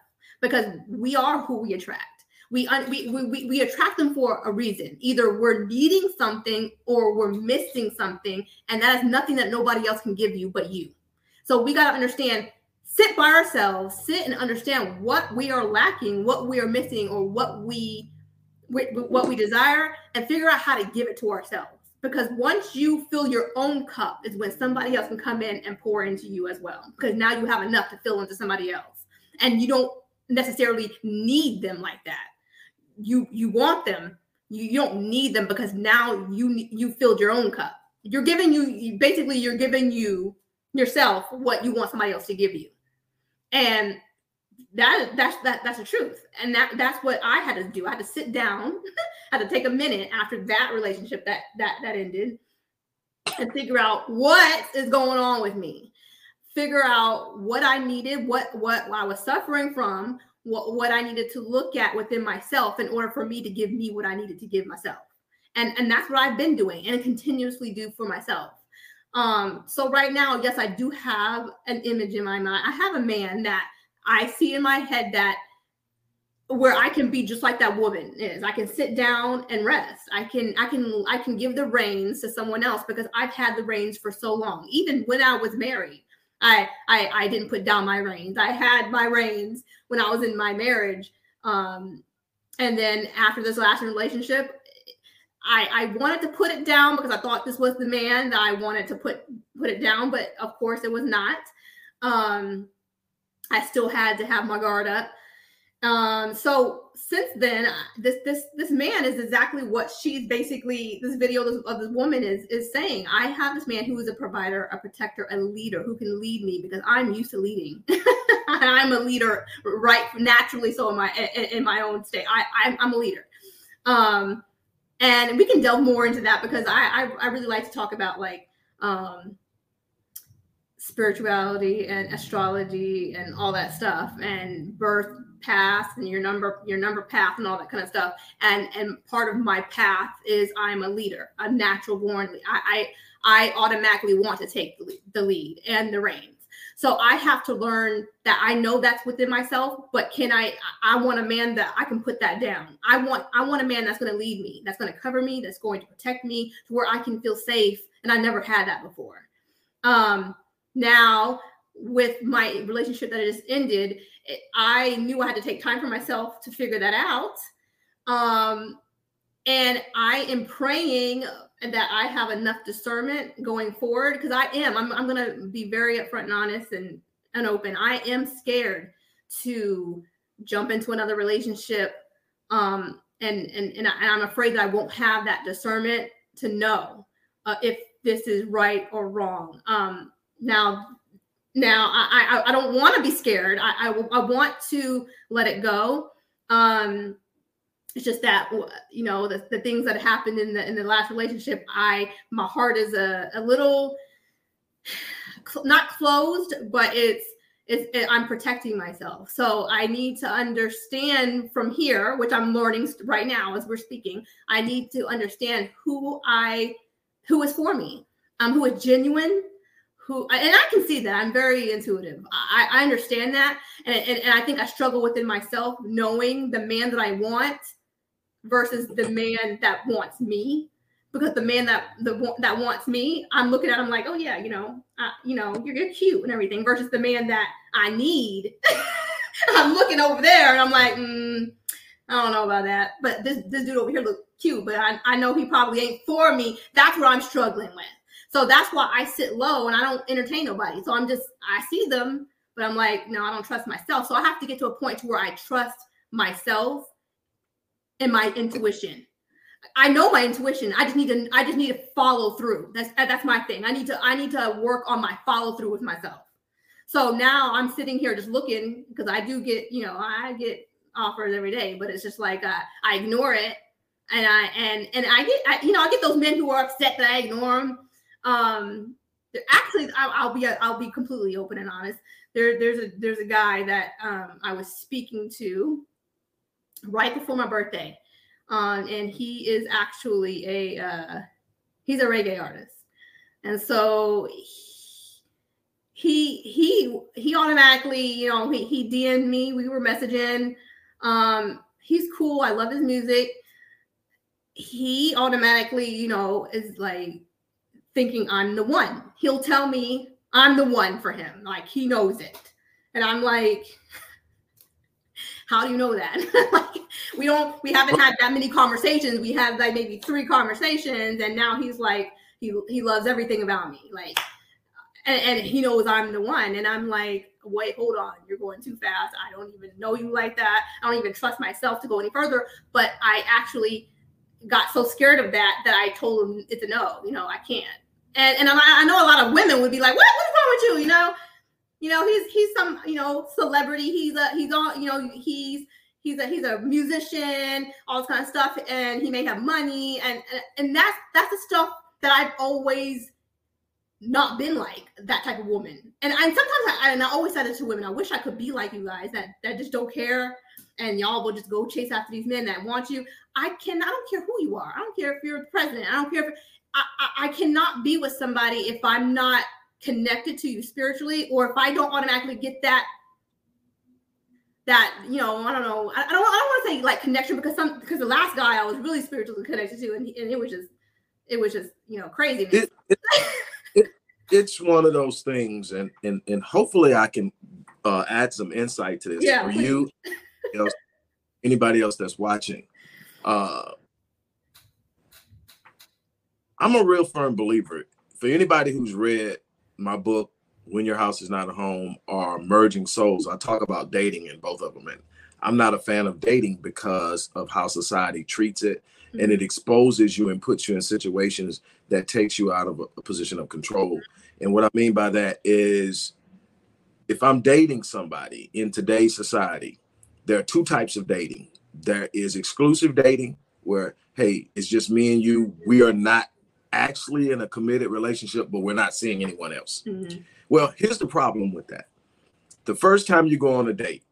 Because we are who we attract. We, we, we we attract them for a reason. Either we're needing something or we're missing something and that is nothing that nobody else can give you but you. So we got to understand sit by ourselves sit and understand what we are lacking what we are missing or what we what we desire and figure out how to give it to ourselves because once you fill your own cup is when somebody else can come in and pour into you as well because now you have enough to fill into somebody else and you don't necessarily need them like that you you want them you, you don't need them because now you you filled your own cup you're giving you, basically you're giving you yourself what you want somebody else to give you. And that that's that that's the truth. And that that's what I had to do. I had to sit down, had to take a minute after that relationship that that that ended and figure out what is going on with me. Figure out what I needed, what what I was suffering from, what, what I needed to look at within myself in order for me to give me what I needed to give myself. And, and that's what I've been doing and continuously do for myself. Um, so right now, yes, I do have an image in my mind. I have a man that I see in my head that where I can be just like that woman is. I can sit down and rest. I can I can I can give the reins to someone else because I've had the reins for so long. Even when I was married, I I I didn't put down my reins. I had my reins when I was in my marriage. Um, and then after this last relationship, I, I wanted to put it down because I thought this was the man that I wanted to put put it down, but of course it was not. Um, I still had to have my guard up. Um, so since then, this this this man is exactly what she's basically this video of this woman is is saying. I have this man who is a provider, a protector, a leader who can lead me because I'm used to leading. I'm a leader right naturally. So in my in, in my own state, I I'm, I'm a leader. Um, and we can delve more into that because I I, I really like to talk about like um spirituality and astrology and all that stuff and birth path and your number your number path and all that kind of stuff. And and part of my path is i'm a leader a natural born i i, I automatically want to take the lead and the reins. So i have to learn that i know that's within myself but can i i want a man that i can put that down. I want i want a man that's going to lead me that's going to cover me that's going to protect me to where i can feel safe and i never had that before. Um now with my relationship that just ended I knew I had to take time for myself to figure that out. Um, and I am praying that I have enough discernment going forward because I am. I'm, I'm going to be very upfront and honest and, and open. I am scared to jump into another relationship. Um, and, and, and, I, am afraid that I won't have that discernment to know uh, if this is right or wrong. Um, now, now I I, I don't want to be scared. I, I, I want to let it go. Um, it's just that you know the, the things that happened in the in the last relationship. I my heart is a a little not closed, but it's it's it, I'm protecting myself. So I need to understand from here, which I'm learning right now as we're speaking. I need to understand who I who is for me, um, who is genuine who and I can see that I'm very intuitive. I, I understand that, and, and and I think I struggle within myself knowing the man that I want versus the man that wants me. Because the man that the that wants me, I'm looking at him like, oh yeah, you know, uh, you know, you're, you're cute and everything. Versus the man that I need, I'm looking over there and I'm like, mm, I don't know about that. But this this dude over here look cute, but I, I know he probably ain't for me. That's what I'm struggling with. So that's why I sit low and I don't entertain nobody. So I'm just I see them, but I'm like, no, I don't trust myself. So I have to get to a point to where I trust myself and my intuition. I know my intuition. I just need to I just need to follow through. That's that's my thing. I need to I need to work on my follow through with myself. So now I'm sitting here just looking because I do get, you know, I get offers every day, but it's just like uh, I ignore it and I and and I get I, you know I get those men who are upset that I ignore them um, actually, I'll, I'll, be I'll be completely open and honest. There, there's a there's a guy that um, I was speaking to right before my birthday, um, and he is actually a uh, he's a reggae artist, and so he he he automatically you know he he DM'd me. We were messaging. Um, he's cool. I love his music. He automatically you know is like thinking I'm the one. He'll tell me I'm the one for him. Like he knows it. And I'm like, how do you know that? like we don't we haven't had that many conversations. We had like maybe three conversations and now he's like he he loves everything about me. Like and, and he knows I'm the one. And I'm like, wait, hold on, you're going too fast. I don't even know you like that. I don't even trust myself to go any further. But I actually got so scared of that that I told him it's a no, you know, I can't And and I, know a lot of women would be like, what what's wrong with you? You know, you know, he's he's some you know celebrity. He's a he's on you know he's he's a he's a musician, all this kind of stuff, and he may have money, and and that's that's the stuff that I've always not been like that type of woman. And I sometimes I, and I always said it to women, I wish I could be like you guys that that just don't care and y'all will just go chase after these men that want you. I can I don't care who you are. I don't care if you're the president. I don't care if I, I, cannot be with somebody if I'm not connected to you spiritually or if I don't automatically get that that you know I don't know I, I don't I don't want to say like connection because some because the last guy I was really spiritually connected to and, he, and it was just it was just you know crazy. It, it, it, it's one of those things, and and and hopefully I can uh, add some insight to this yeah, for you, you know, anybody else that's watching. Uh, I'm a real firm believer. For anybody who's read my book, When Your House Is Not a Home, or Merging Souls, I talk about dating in both of them, and I'm not a fan of dating because of how society treats it and it mm-hmm. exposes you and puts you in situations that takes you out of a, a position of control. And what I mean by that is if I'm dating somebody in today's society, there are two types of dating. There is exclusive dating where, hey, it's just me and you. We are not actually in a committed relationship, but we're not seeing anyone else. Mm-hmm. Well, here's the problem with that. The first time you go on a date,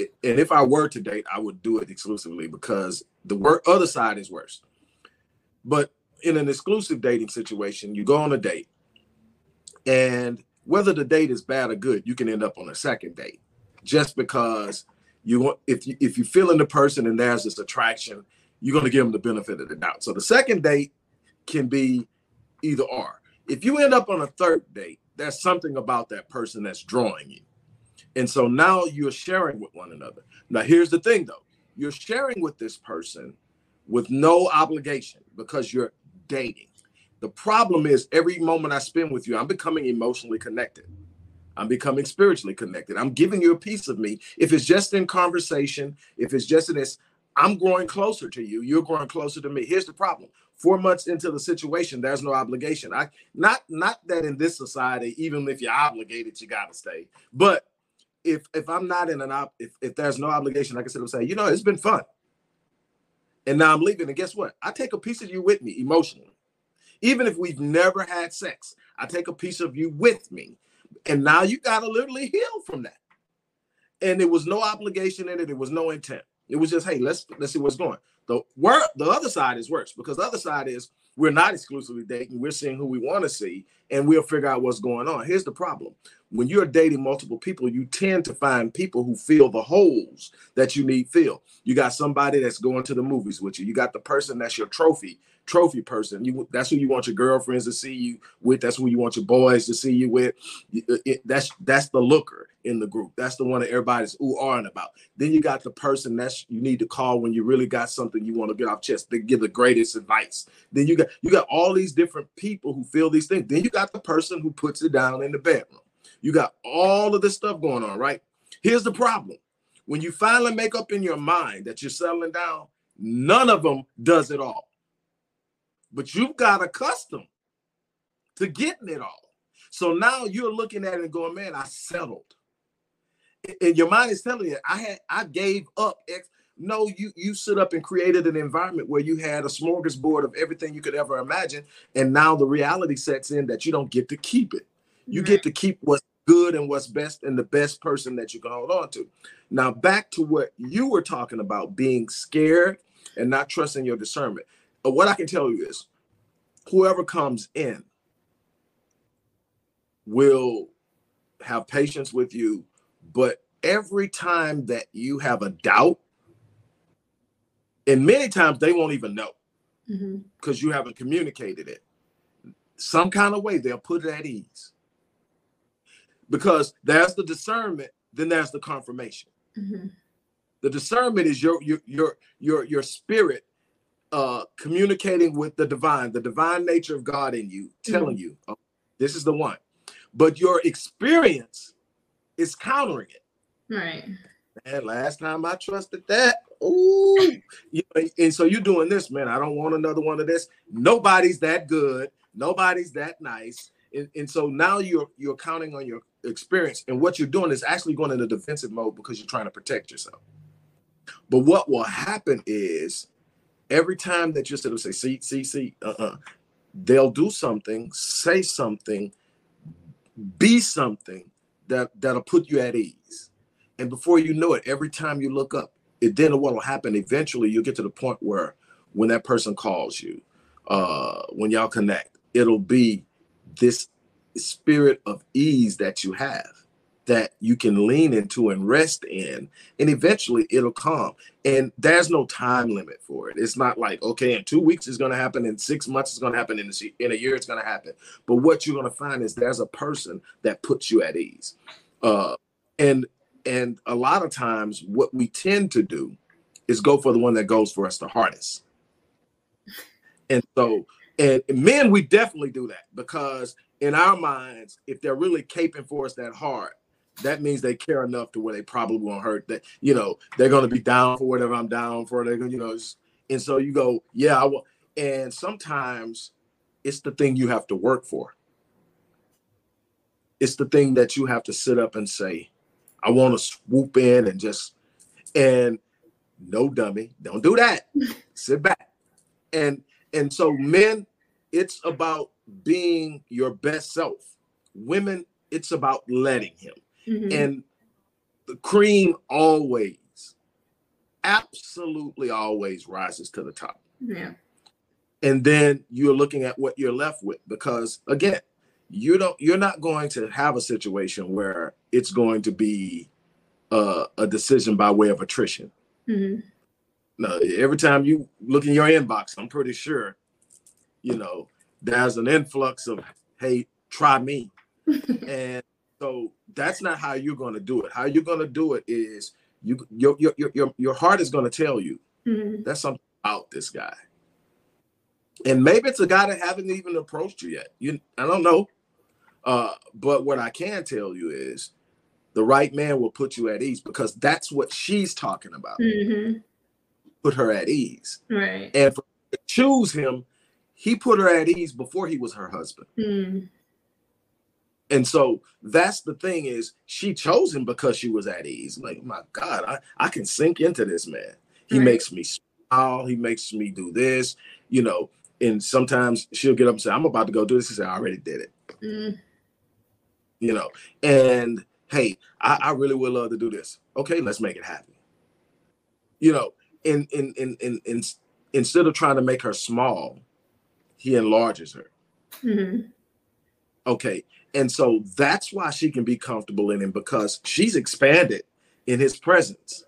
and if I were to date, I would do it exclusively because the work other side is worse. But in an exclusive dating situation, you go on a date, and whether the date is bad or good, you can end up on a second date just because you want if you if you feel in the person and there's this attraction, you're going to give them the benefit of the doubt. So the second date can be either or. If you end up on a third date, there's something about that person that's drawing you. And so now you're sharing with one another. Now, here's the thing though you're sharing with this person with no obligation because you're dating. The problem is every moment I spend with you, I'm becoming emotionally connected. I'm becoming spiritually connected. I'm giving you a piece of me. If it's just in conversation, if it's just in this, I'm growing closer to you. You're growing closer to me. Here's the problem. Four months into the situation, there's no obligation. I not not that in this society, even if you're obligated, you gotta stay. But if if I'm not in an op, if, if there's no obligation, like I said, I'm saying, you know, it's been fun. And now I'm leaving. And guess what? I take a piece of you with me emotionally. Even if we've never had sex, I take a piece of you with me. And now you gotta literally heal from that. And there was no obligation in it, it was no intent. It was just, hey, let's let's see what's going. The word the other side is worse because the other side is we're not exclusively dating, we're seeing who we want to see, and we'll figure out what's going on. Here's the problem when you're dating multiple people, you tend to find people who fill the holes that you need filled. You got somebody that's going to the movies with you. You got the person that's your trophy, trophy person. You that's who you want your girlfriends to see you with. That's who you want your boys to see you with. Uh, it, that's that's the looker in the group. That's the one that everybody's ooh ahhing about. Then you got the person that's you need to call when you really got something you want to get off chest. They give the greatest advice. Then you got you got all these different people who feel these things. Then you got the person who puts it down in the bedroom. You got all of this stuff going on, right? Here's the problem. When you finally make up in your mind that you're settling down, none of them does it all. But you've got accustomed to getting it all. So now you're looking at it and going, man, I settled. And your mind is telling you, I had I gave up X. No, you you sit up and created an environment where you had a smorgasbord of everything you could ever imagine. And now the reality sets in that you don't get to keep it. You get to keep what's good and what's best and the best person that you can hold on to. Now, back to what you were talking about being scared and not trusting your discernment. What I can tell you is whoever comes in will have patience with you, but every time that you have a doubt, and many times they won't even know because mm-hmm. you haven't communicated it. Some kind of way they'll put it at ease because there's the discernment, then there's the confirmation. Mm-hmm. The discernment is your your your your your spirit uh communicating with the divine, the divine nature of God in you, telling mm-hmm. you, oh, this is the one. But your experience is countering it. Right. And last time I trusted that, ooh, and so you're doing this, man. I don't want another one of this. Nobody's that good. Nobody's that nice. And, and so now you're you're counting on your experience, and what you're doing is actually going into defensive mode because you're trying to protect yourself. But what will happen is every time that you sort of say, see, see, see, uh-uh, they'll do something, say something, be something that that'll put you at ease. And before you know it, every time you look up, it then what will happen eventually, you'll get to the point where when that person calls you, uh, when y'all connect, it'll be this spirit of ease that you have that you can lean into and rest in and eventually it'll come and there's no time limit for it. It's not like okay in two weeks it's going to happen in six months it's going to happen in a, year it's going to happen. But what you're going to find is there's a person that puts you at ease. Uh, and and a lot of times what we tend to do is go for the one that goes for us the hardest. And so and men we definitely do that because in our minds if they're really caping for us that hard that means they care enough to where they probably won't hurt that you know they're going to be down for whatever i'm down for they're going to you know and so you go yeah i will and sometimes it's the thing you have to work for. It's the thing that you have to sit up and say i want to swoop in and just and no dummy don't do that. Sit back. And and so men it's about being your best self. Women it's about letting him Mm-hmm. And the cream always, absolutely always rises to the top. Yeah. And then you're looking at what you're left with because again, you don't you're not going to have a situation where it's going to be a, a decision by way of attrition. Mm-hmm. No, every time you look in your inbox, I'm pretty sure, you know, there's an influx of, hey, try me. and so that's not how you're going to do it. How you're going to do it is you your your your your heart is going to tell you mm-hmm. that's something about this guy. And maybe it's a guy that haven't even approached you yet. You I don't know. Uh, but what I can tell you is the right man will put you at ease because that's what she's talking about. Mm-hmm. Put her at ease. Right. And for choose him, he put her at ease before he was her husband. Mm. And so that's the thing is she chose him because she was at ease. Like, my God, I, I can sink into this man. He right. makes me smile. He makes me do this, you know. And sometimes she'll get up and say, I'm about to go do this. He said, I already did it. Mm. You know, and hey, I, I really would love to do this. Okay, let's make it happen. You know, in in in in, in instead of trying to make her small, he enlarges her. Mm-hmm. Okay, and so that's why she can be comfortable in him because she's expanded in his presence.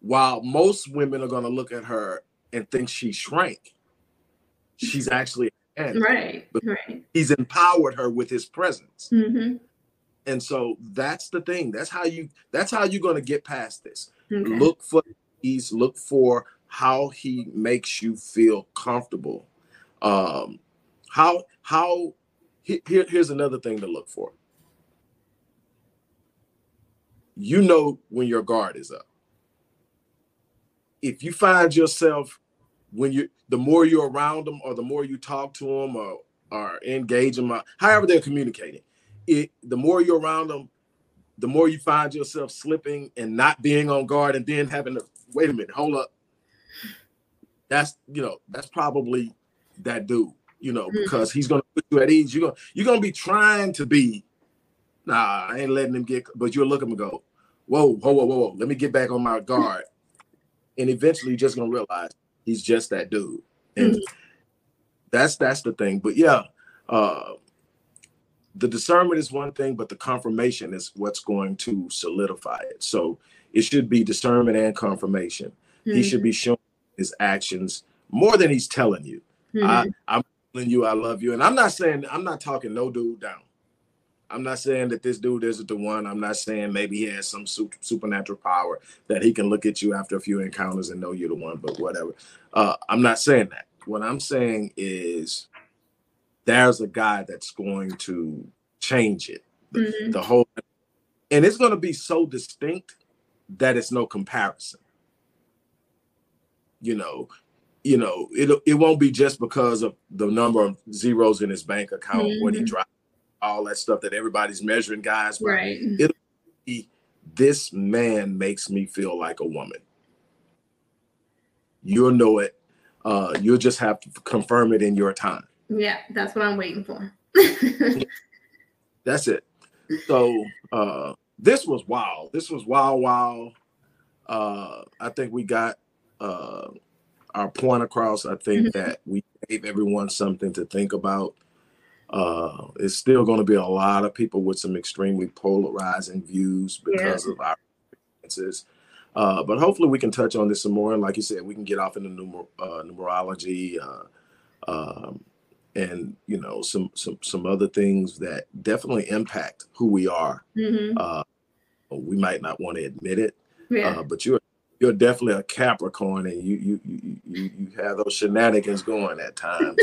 While most women are going to look at her and think she shrank, she's actually right. Right. He's empowered her with his presence. Mm-hmm. And so that's the thing. That's how you that's how you're going to get past this. Okay. Look for these, look for how he makes you feel comfortable. Um how how here, here's another thing to look for. You know when your guard is up. If you find yourself when you the more you're around them or the more you talk to them or or engage them, however they're communicating, it the more you're around them, the more you find yourself slipping and not being on guard and then having to wait a minute, hold up. That's you know, that's probably that dude you know, mm-hmm. because he's gonna put you at ease. You're gonna you're gonna be trying to be, nah, I ain't letting him get, but you'll look at him and go, whoa, whoa, whoa, whoa, whoa, let me get back on my guard. and eventually you're just gonna realize he's just that dude. And mm-hmm. that's that's the thing. But yeah, uh the discernment is one thing, but the confirmation is what's going to solidify it. So it should be discernment and confirmation. Mm-hmm. He should be showing his actions more than he's telling you. Mm-hmm. I, I'm you I love you. And I'm not saying I'm not talking no dude down. I'm not saying that this dude isn't the one. I'm not saying maybe he has some super, supernatural power that he can look at you after a few encounters and know you're the one, but whatever. Uh, I'm not saying that. What I'm saying is there's a guy that's going to change it. Mm-hmm. The, the whole and it's going to be so distinct that it's no comparison. You know, you know, it it won't be just because of the number of zeros in his bank account, mm-hmm. what he drives, all that stuff that everybody's measuring guys. Right. It'll be this man makes me feel like a woman. You'll know it. Uh, you'll just have to confirm it in your time. Yeah, that's what I'm waiting for. that's it. So uh, this was wild. This was wild, wild. Uh, I think we got uh, our point across. I think mm-hmm. that we gave everyone something to think about. Uh, it's still going to be a lot of people with some extremely polarizing views because yeah. of our experiences. Uh, but hopefully we can touch on this some more. And like you said, we can get off into numer- uh, numerology uh, um, and you know some some some other things that definitely impact who we are. Mm-hmm. Uh, we might not want to admit it, yeah. Uh, but you're you're definitely a Capricorn, and you you you you, you have those shenanigans going at times.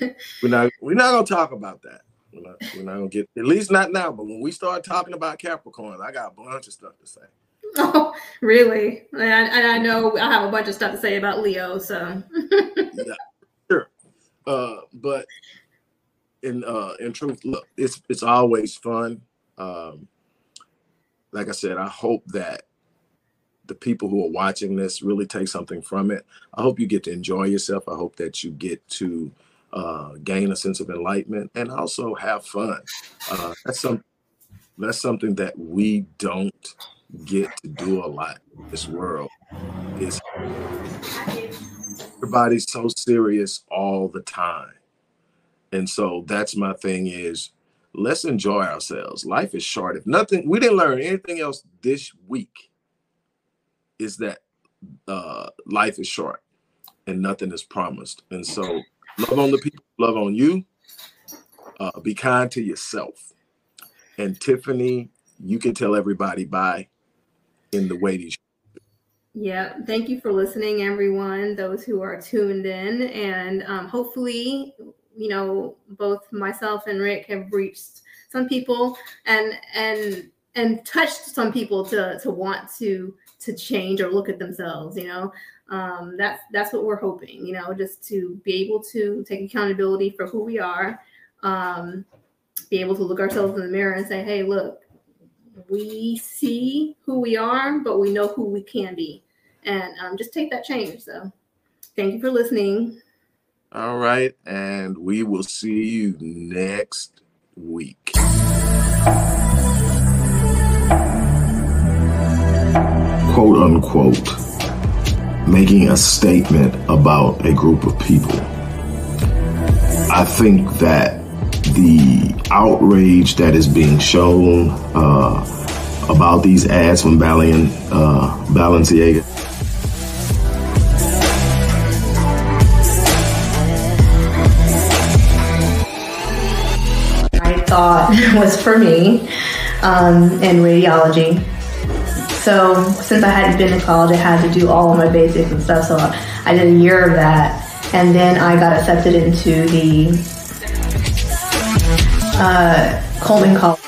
we're not we're not gonna talk about that. We're not, we're not gonna get at least not now. But when we start talking about Capricorn, I got a bunch of stuff to say. Oh, really? And I, and I know I have a bunch of stuff to say about Leo. So yeah, sure. Uh, but in uh, in truth, look, it's it's always fun. Um, like I said, I hope that the people who are watching this really take something from it. I hope you get to enjoy yourself. I hope that you get to uh, gain a sense of enlightenment and also have fun. Uh, that's some that's something that we don't get to do a lot in this world. Is everybody's so serious all the time, and so that's my thing is let's enjoy ourselves. Life is short. If nothing, we didn't learn anything else this week is that uh, life is short and nothing is promised. And so love on the people, love on you, uh, be kind to yourself. And Tiffany, you can tell everybody bye in the way these. Yeah, thank you for listening, everyone, those who are tuned in. And um, hopefully, you know, both myself and Rick have reached some people and and and touched some people to to want to to change or look at themselves you know? Um, that's that's what we're hoping you know just to be able to take accountability for who we are um, be able to look ourselves in the mirror and say hey look we see who we are but we know who we can be. And um, just take that change so thank you for listening. All right and we will see you next week quote unquote, making a statement about a group of people. I think that the outrage that is being shown uh, about these ads from Balian, uh, Balenciaga. I thought was for me um, in radiology so since I hadn't been to college, I had to do all of my basics and stuff. So I did a year of that, and then I got accepted into the uh, Coleman College.